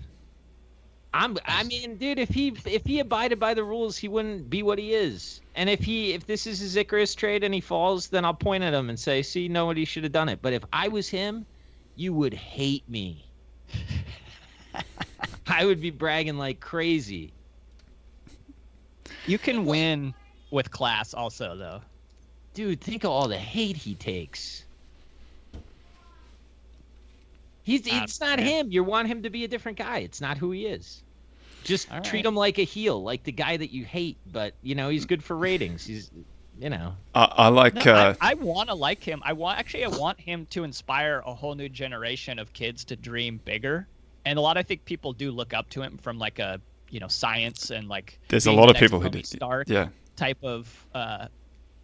I'm. I mean, dude, if he if he abided by the rules, he wouldn't be what he is. And if he if this is his Icarus trade and he falls, then I'll point at him and say, "See, nobody should have done it." But if I was him, you would hate me. I would be bragging like crazy. You can win with class, also though. Dude, think of all the hate he takes. He's Ah, it's not man. him. You want him to be a different guy. It's not who he is. Just All treat right. him like a heel, like the guy that you hate, but you know, he's good for ratings. He's you know. I, I like. No, uh, I, I want to like him. I want actually I want him to inspire a whole new generation of kids to dream bigger. And a lot I think people do look up to him from like a you know science and like there's a lot the of people who Tony do. Stark Yeah. type of uh,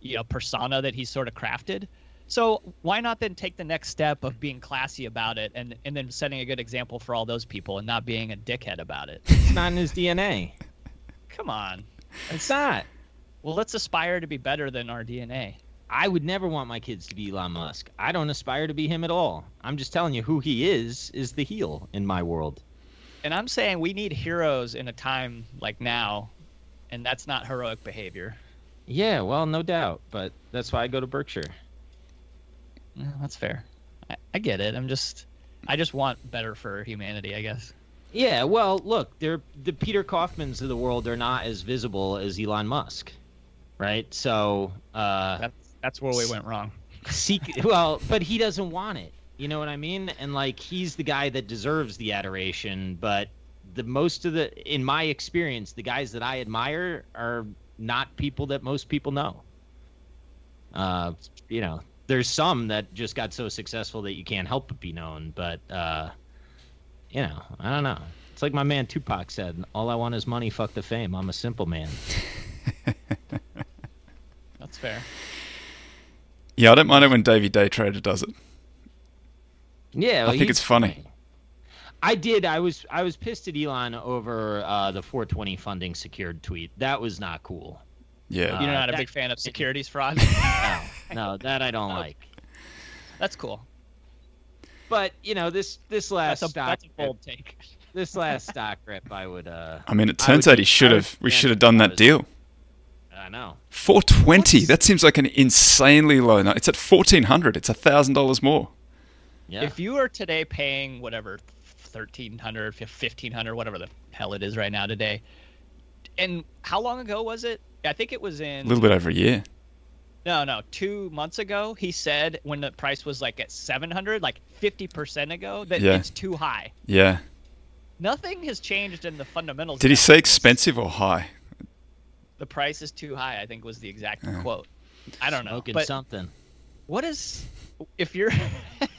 you know persona that he's sort of crafted. So why not then take the next step of being classy about it and and then setting a good example for all those people and not being a dickhead about it? It's not in his DNA. Come on. It's not. Well, let's aspire to be better than our DNA. I would never want my kids to be Elon Musk. I don't aspire to be him at all. I'm just telling you who he is is the heel in my world. And I'm saying we need heroes in a time like now, and that's not heroic behavior. Yeah, well, no doubt, but that's why I go to Berkshire. Yeah, that's fair. I, I get it. I'm just, I just want better for humanity, I guess. Yeah, well, look, they're the Peter Kaufmans of the world are not as visible as Elon Musk, right? So, uh, That's that's where we went wrong. seek well, but he doesn't want it. You know what I mean? And like he's the guy that deserves the adoration, but the most of the in my experience, the guys that I admire are not people that most people know. Uh, you know, there's some that just got so successful that you can't help but be known, but uh, you know, I don't know. It's like my man Tupac said, "All I want is money, fuck the fame. I'm a simple man." That's fair. Yeah, I don't mind it when Davey Day Trader does it. Yeah, well, I think he's it's funny. I did. I was I was pissed at Elon over uh, the 420 funding secured tweet. That was not cool. Yeah. Uh, You're not a big fan of securities fraud. No, no, that I don't like. that's cool. But you know, this this last That's a, stock that's a bold take. this last stock rip, I would. uh I mean, it turns would out he should have. We should have done that opposite. deal. I know. 420. That seems like an insanely low. No, it's at 1400. It's a thousand dollars more. Yeah. If you are today paying whatever, 1300 1500 whatever the hell it is right now today, and how long ago was it? I think it was in A little bit over a year. No, no, two months ago, he said when the price was like at 700, like 50% ago, that Yeah. it's too high. Yeah. Nothing has changed in the fundamentals. Did he say expensive or high? The price is too high, I think was the exact Yeah. quote. I don't know. Smoking But something. what is, if you're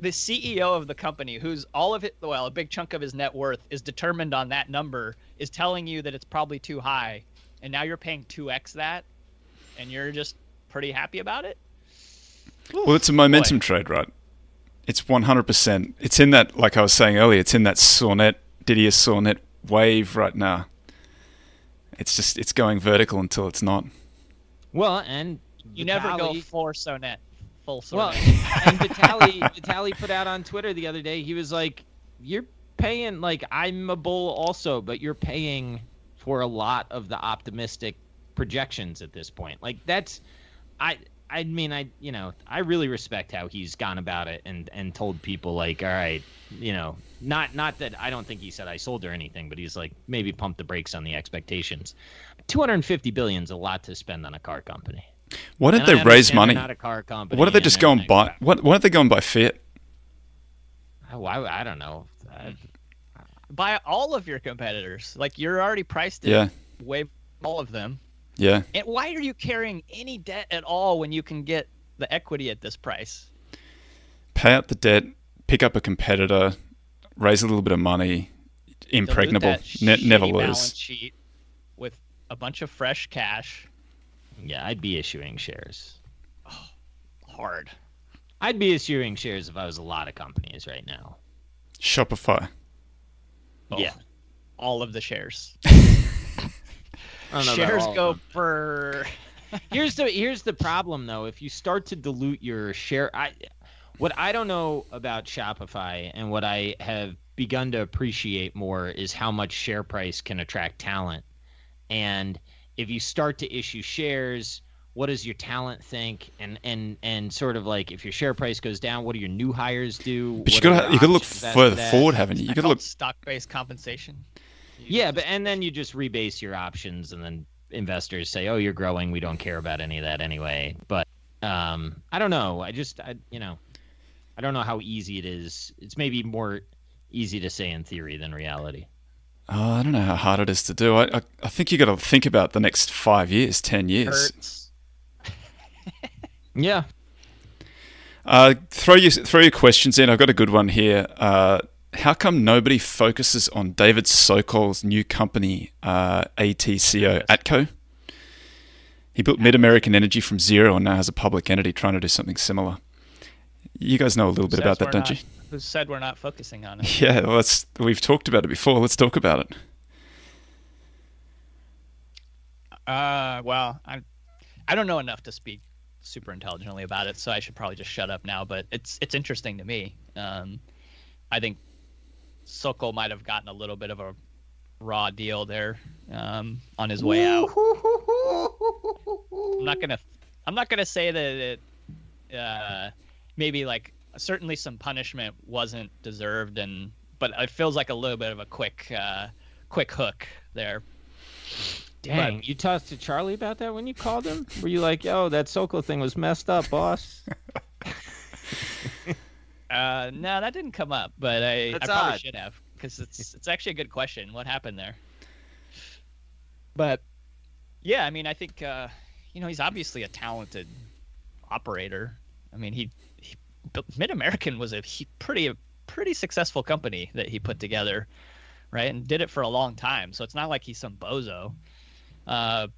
the CEO of the company, who's all of it, well, a big chunk of his net worth is determined on that number, is telling you that it's probably too high, and now you're paying 2x that, and you're just pretty happy about it? Well, it's a momentum trade, right? It's 100%. It's in that, like I was saying earlier, it's in that Sornette, Didier Sornette wave right now. It's just, it's going vertical until it's not. Well, and You never go Vitali- for Sornette, full Well, and Vitali Vitali put out on Twitter the other day. He was like, "You're paying like I'm a bull also, but you're paying for a lot of the optimistic projections at this point. Like that's, I." I mean, I you know, I really respect how he's gone about it and and told people like, all right, you know, not not that I don't think he said I sold or anything, but he's like maybe pump the brakes on the expectations. Two hundred and fifty billion is a lot to spend on a car company. Why don't And they raise money? Not a car company. Why don't they and just go and buy? What, why don't they go and buy Fiat? Oh, I, I don't know. I, Buy all of your competitors. Like you're already priced in Yeah. way all of them. Yeah. And why are you carrying any debt at all when you can get the equity at this price? Pay out the debt, pick up a competitor, raise a little bit of money, impregnable, ne- never Balance lose. sheet with a bunch of fresh cash. Yeah, I'd be issuing shares. Oh, hard. I'd be issuing shares if I was a lot of companies right now. Shopify. Oh, Yeah. All of the shares. I don't know Shares go them. for here's the here's the problem though. If you start to dilute your share, I what I don't know about Shopify and what I have begun to appreciate more is how much share price can attract talent. And if you start to issue shares, what does your talent think? And and and sort of like if your share price goes down, what do your new hires do? But you What are gotta you gotta look further forward, haven't you? You I gotta look. stock-based compensation. You Yeah, but and then you just rebase your options, and then investors say, "Oh, you're growing. We don't care about any of that anyway." But um, I don't know. I just, I, you know, I don't know how easy it is. It's maybe more easy to say in theory than reality. Oh, I don't know how hard it is to do. I I, I think you got to think about the next five years, ten years. hurts. Yeah. Uh, throw your throw your questions in. I've got a good one here. Uh, how come nobody focuses on David Sokol's new company, uh, ATCO Atco? He built MidAmerican Energy from zero and now has a public entity trying to do something similar. You guys know a little bit Says about that, don't not- you? Who said we're not focusing on it? Yeah, well, that's, we've talked about it before. Let's talk about it. Uh, well, I, I don't know enough to speak super intelligently about it, so I should probably just shut up now. But it's it's interesting to me. Um, I think Sokol might have gotten a little bit of a raw deal there um, on his way out. I'm not gonna I'm not gonna say that it uh, maybe like certainly some punishment wasn't deserved and but it feels like a little bit of a quick uh, quick hook there. Dang, But- you talked to Charlie about that when you called him? Were you like, yo, that Sokol thing was messed up, boss? Uh, no, that didn't come up, but I, I That's probably odd. should have because it's it's actually a good question. What happened there? But yeah, I mean, I think uh, you know he's obviously a talented operator. I mean, he, he MidAmerican was a he, pretty a pretty successful company that he put together, right? And did it for a long time. So it's not like he's some bozo. Uh,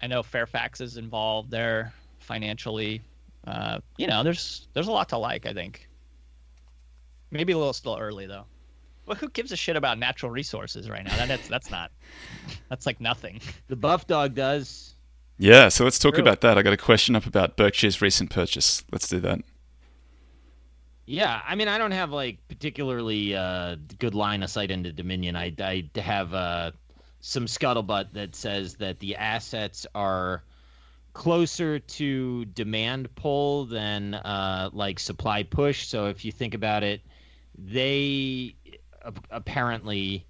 I know Fairfax is involved there financially. Uh, you know, there's there's a lot to like. I think. Maybe a little still early though. Well, who gives a shit about natural resources right now? That, that's that's not. That's like nothing. the buff dog does. Yeah, so let's talk True. about that. I got a question up about Berkshire's recent purchase. Let's do that. Yeah, I mean, I don't have like particularly uh, good line of sight into Dominion. I, I have uh, some scuttlebutt that says that the assets are closer to demand pull than uh, like supply push. So if you think about it, they ap- apparently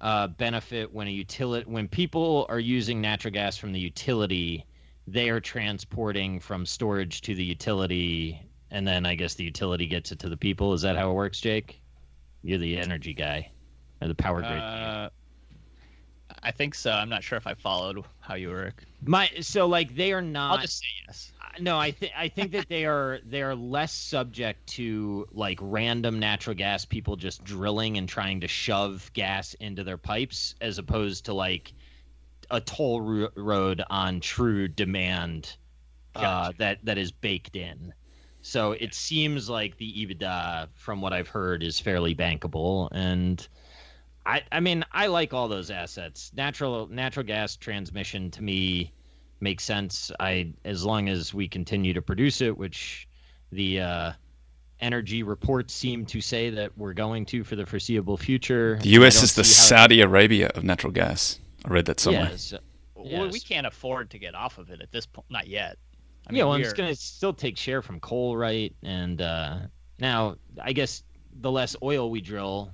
uh, benefit when a utility when people are using natural gas from the utility, they are transporting from storage to the utility, and then I guess the utility gets it to the people. Is that how it works, Jake? You're the energy guy, or the power grid. Uh, I think so. I'm not sure if I followed how you were. My so like they are not. I'll just say yes. no, I think I think that they are they are less subject to like random natural gas people just drilling and trying to shove gas into their pipes, as opposed to like a toll ro- road on true demand uh, Gotcha. that that is baked in. So it seems like the EBITDA, from what I've heard, is fairly bankable, and I I mean I like all those assets. Natural natural gas transmission to me makes sense. I as long as we continue to produce it, which the uh, energy reports seem to say that we're going to for the foreseeable future. The US is the see how- Saudi Arabia of natural gas. I read that somewhere. Yes. Well, we can't afford to get off of it at this point. Not yet. I yeah, well, we're- it's going to still take share from coal, right? And uh, now, I guess the less oil we drill,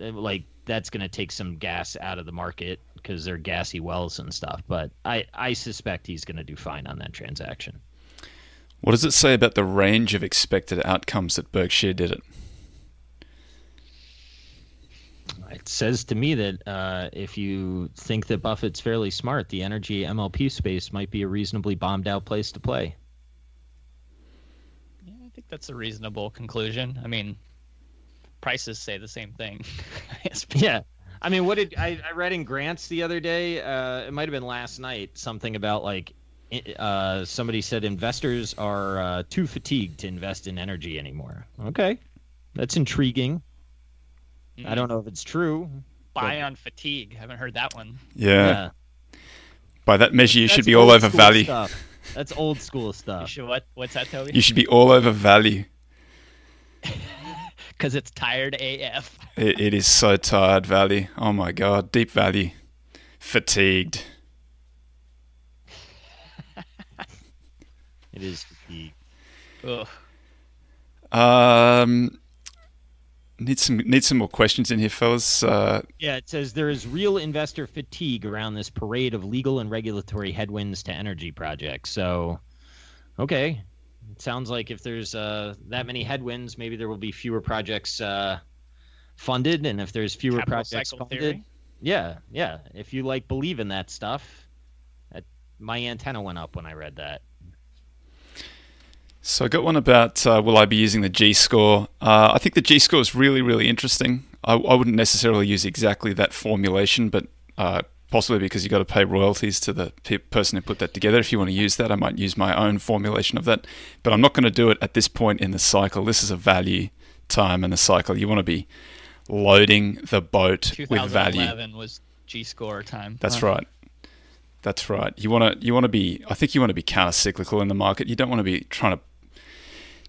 eh, like that's going to take some gas out of the market because they're gassy wells and stuff. But I, I suspect he's going to do fine on that transaction. What does it say about the range of expected outcomes that Berkshire did it? It says to me that uh, if you think that Buffett's fairly smart, the energy MLP space might be a reasonably bombed out place to play. Yeah, I think that's a reasonable conclusion. I mean, prices say the same thing. Yeah. I mean, what did I, I read in Grants the other day? Uh, it might have been last night. Something about like uh, somebody said investors are uh, too fatigued to invest in energy anymore. Okay, that's intriguing. I don't know if it's true. buy on fatigue. Haven't heard that one. Yeah. By that measure, you should be all old over school value. Stuff. That's old school You stuff. should, what? What's that, Toby? You should be all over value. Because it's tired AF. It, it is so tired, value. Oh my god, deep value. Fatigued. It is fatigue. Ugh. Um, need some need some more questions in here, fellas. Uh, Yeah, it says there is real investor fatigue around this parade of legal and regulatory headwinds to energy projects. So, okay, it sounds like if there's uh, that many headwinds, maybe there will be fewer projects uh, funded, and if there's fewer Capital projects funded, theory. yeah, yeah. If you like believe in that stuff, that, my antenna went up when I read that. So I got one about uh, will I be using the G score? Uh, I think the G score is really, really interesting. I, I wouldn't necessarily use exactly that formulation, but uh, possibly because you've got to pay royalties to the pe- person who put that together. If you want to use that, I might use my own formulation of that. But I'm not going to do it at this point in the cycle. This is a value time in the cycle. You want to be loading the boat with value. 2011 was G score time. That's Huh. right. That's right. You want to you want to be. I think you want to be counter cyclical in the market. You don't want to be trying to.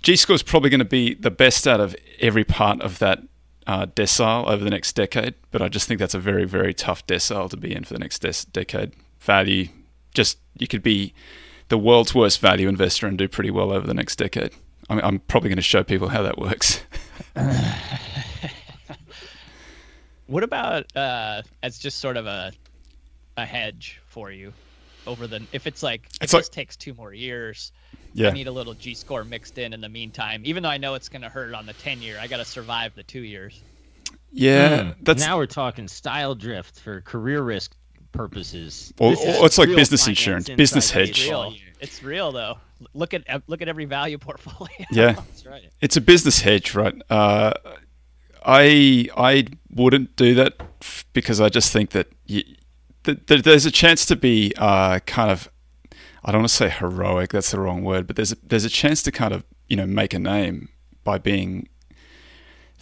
G score is probably going to be the best out of every part of that uh, decile over the next decade, but I just think that's a very very tough decile to be in for the next des- decade. Value, just you could be the world's worst value investor and do pretty well over the next decade. I mean, I'm probably going to show people how that works. what about uh, as just sort of a a hedge for you over the if it's like if It's like- this takes two more years, yeah, I need a little G score mixed in in the meantime. Even though I know it's going to hurt on the ten year, I got to survive the two years. yeah. Hmm. That's now we're talking style drift for career risk purposes. Or- This or it's like business insurance, business hedge. It's real. It's real though. Look at look at every value portfolio. yeah. That's right. It's a business hedge, right? Uh, I I wouldn't do that because I just think that you, th- th- there's a chance to be uh, kind of I don't want to say heroic. That's the wrong word, but there's a, there's a chance to kind of you know make a name by being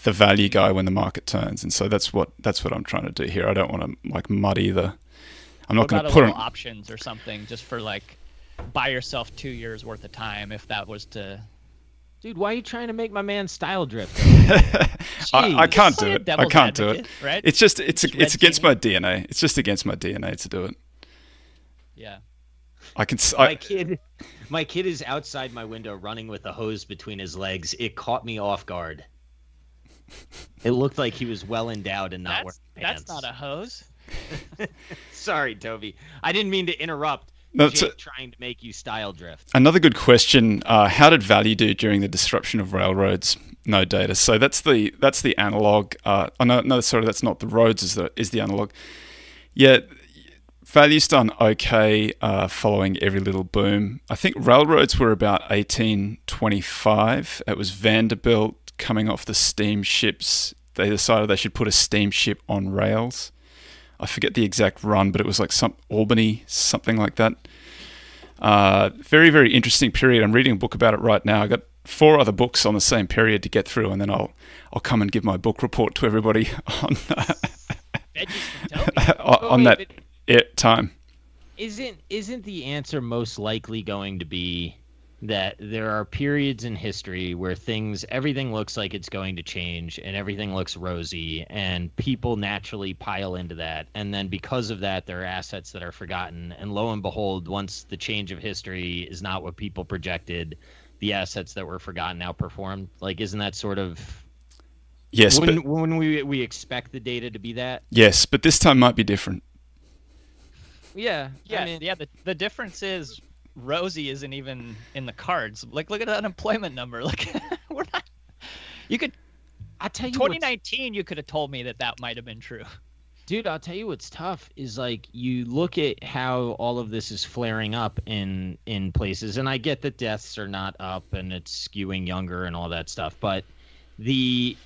the value guy when the market turns, and so that's what that's what I'm trying to do here. I don't want to like muddy the. I'm not going to put on. options or something just for like buy yourself two years worth of time if that was to Dude, why are you trying to make my man style drift? I, I can't do it. I can't do it. right? It's just it's Just it's against teaming. my DNA. It's just against my DNA to do it. yeah. I can. s- my kid, my kid is outside my window running with a hose between his legs. It caught me off guard. It looked like he was well endowed and not That's, wearing that's not a hose. Sorry, Toby. I didn't mean to interrupt. No, Jake a- trying to make you style drift. Another good question: uh, How did value do during the disruption of railroads? No data. So that's the that's the analog. Uh, oh no, no, sorry, that's not the roads. Is the is the analog? Yeah, value's done okay uh, following every little boom. I think railroads were about 1825. It was Vanderbilt coming off the steamships. They decided they should put a steamship on rails. I forget the exact run, but it was like some Albany, something like that. Uh, very, very interesting period. I'm reading a book about it right now. I got four other books on the same period to get through, and then I'll I'll come and give my book report to everybody on Veggies from on that but- it time. Isn't isn't the answer most likely going to be that there are periods in history where things everything looks like it's going to change and everything looks rosy and people naturally pile into that and then because of that there are assets that are forgotten and lo and behold once the change of history is not what people projected the assets that were forgotten outperformed like isn't that sort of Yes, when, but when we we expect the data to be that yes, but this time might be different. Yeah Yeah, I mean, yeah. The, the difference is Rosie isn't even in the cards. Like, look at the unemployment number. Like, we're not. You could I tell you what's- 2019. You could have told me that that might have been true. Dude, I'll tell you what's tough is like you look at how all of this is flaring up in in places, and I get that deaths are not up and it's skewing younger and all that stuff, but the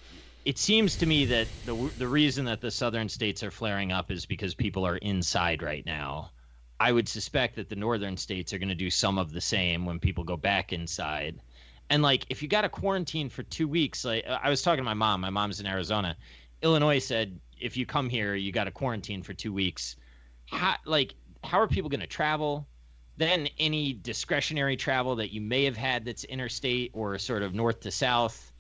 it seems to me that the the reason that the southern states are flaring up is because people are inside right now. I would suspect that the northern states are going to do some of the same when people go back inside. And like if you got a quarantine for 2 weeks, like uh, I was talking to my mom, my mom's in Arizona. Illinois said if you come here, you got to quarantine for 2 weeks. How like how are people going to travel? Then any discretionary travel that you may have had that's interstate or sort of north to south,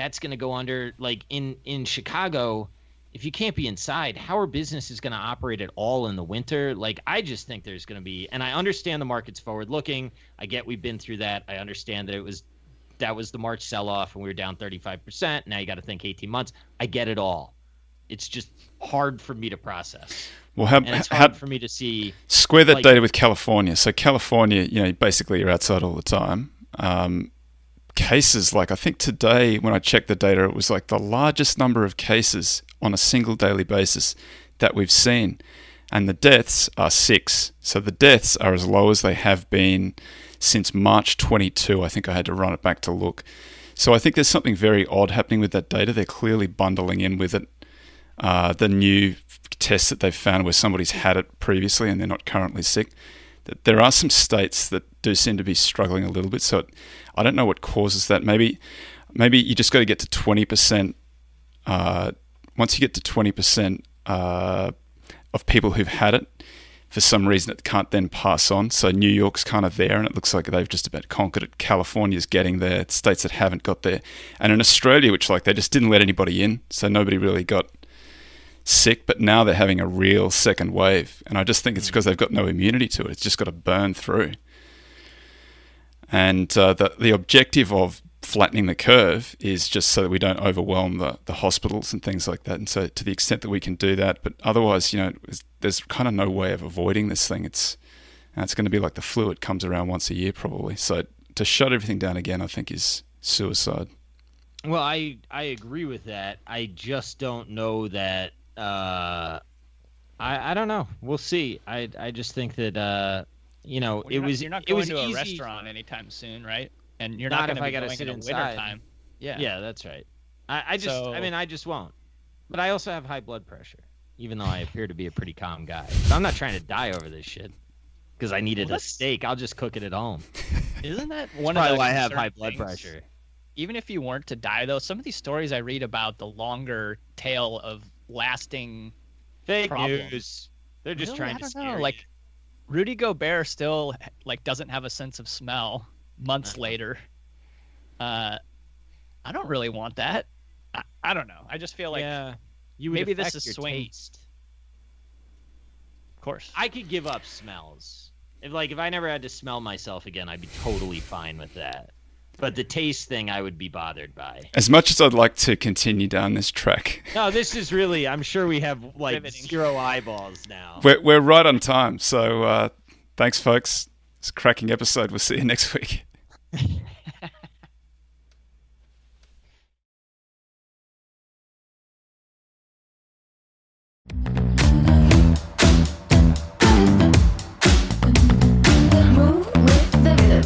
that's going to go under like in in Chicago if you can't be inside how are businesses going to operate at all in the winter? Like i just think there's going to be and i understand the market's forward looking i get we've been through that. I understand that it was that was the march sell off and we were down 35% now you got to think 18 months. I get it all. It's just hard for me to process. Well, how, and it's how hard for me to see square that like- data with California? So California, you know, basically you're outside all the time. Um, cases like I think today when I checked the data, it was like the largest number of cases on a single daily basis that we've seen, and the deaths are six. So the deaths are as low as they have been since March 22. I think I had to run it back to look. So I think there's something very odd happening with that data. They're clearly bundling in with it uh, the new test that they've found where somebody's had it previously and they're not currently sick. There are some states that do seem to be struggling a little bit. So I don't know what causes that. Maybe, maybe you just got to get to twenty percent. Uh, once you get to twenty percent uh, of people who've had it, for some reason it can't then pass on. So New York's kind of there, and it looks like they've just about conquered it. California's getting there. States that haven't got there, and in Australia, which like they just didn't let anybody in, so nobody really got sick. But now they're having a real second wave, and I just think it's because they've got no immunity to it. It's just got to burn through. And uh, the the objective of flattening the curve is just so that we don't overwhelm the, the hospitals and things like that. And so, to the extent that we can do that, but otherwise, you know, there's kind of no way of avoiding this thing. It's it's going to be like the flu; it comes around once a year, probably. So, to shut everything down again, I think is suicide. Well, I I agree with that. I just don't know that. Uh, I I don't know. We'll see. I I just think that uh, you know, Well, it you're was not, you're not going to easy. a restaurant anytime soon, right? And you're Not not, if going I to be going sit in inside. time. Yeah. Yeah, that's right. I, I just, I mean, I just won't. But I also have high blood pressure, even though I appear to be a pretty calm guy. So I'm not trying to die over this shit because I needed Well, a steak. I'll just cook it at home. Isn't that That's one of probably the why I have high blood things? pressure. Even if you weren't to die, though, some of these stories I read about the longer tail of lasting. Fake Problems. news. They're just Really? trying to scare know. Like you. Rudy Gobert still like doesn't have a sense of smell months Uh-huh. later. Uh, I don't really want that. I, I don't know. I just feel like, yeah, you maybe this is swing- taste. of course. I could give up smells. If like if I never had to smell myself again, I'd be totally fine with that. But the taste thing, I would be bothered by. As much as I'd like to continue down this track, No, this is really. I'm sure we have like Riveting. zero eyeballs now. we're, we're right on time. So uh, thanks, folks. It's a cracking episode. We'll see you next week.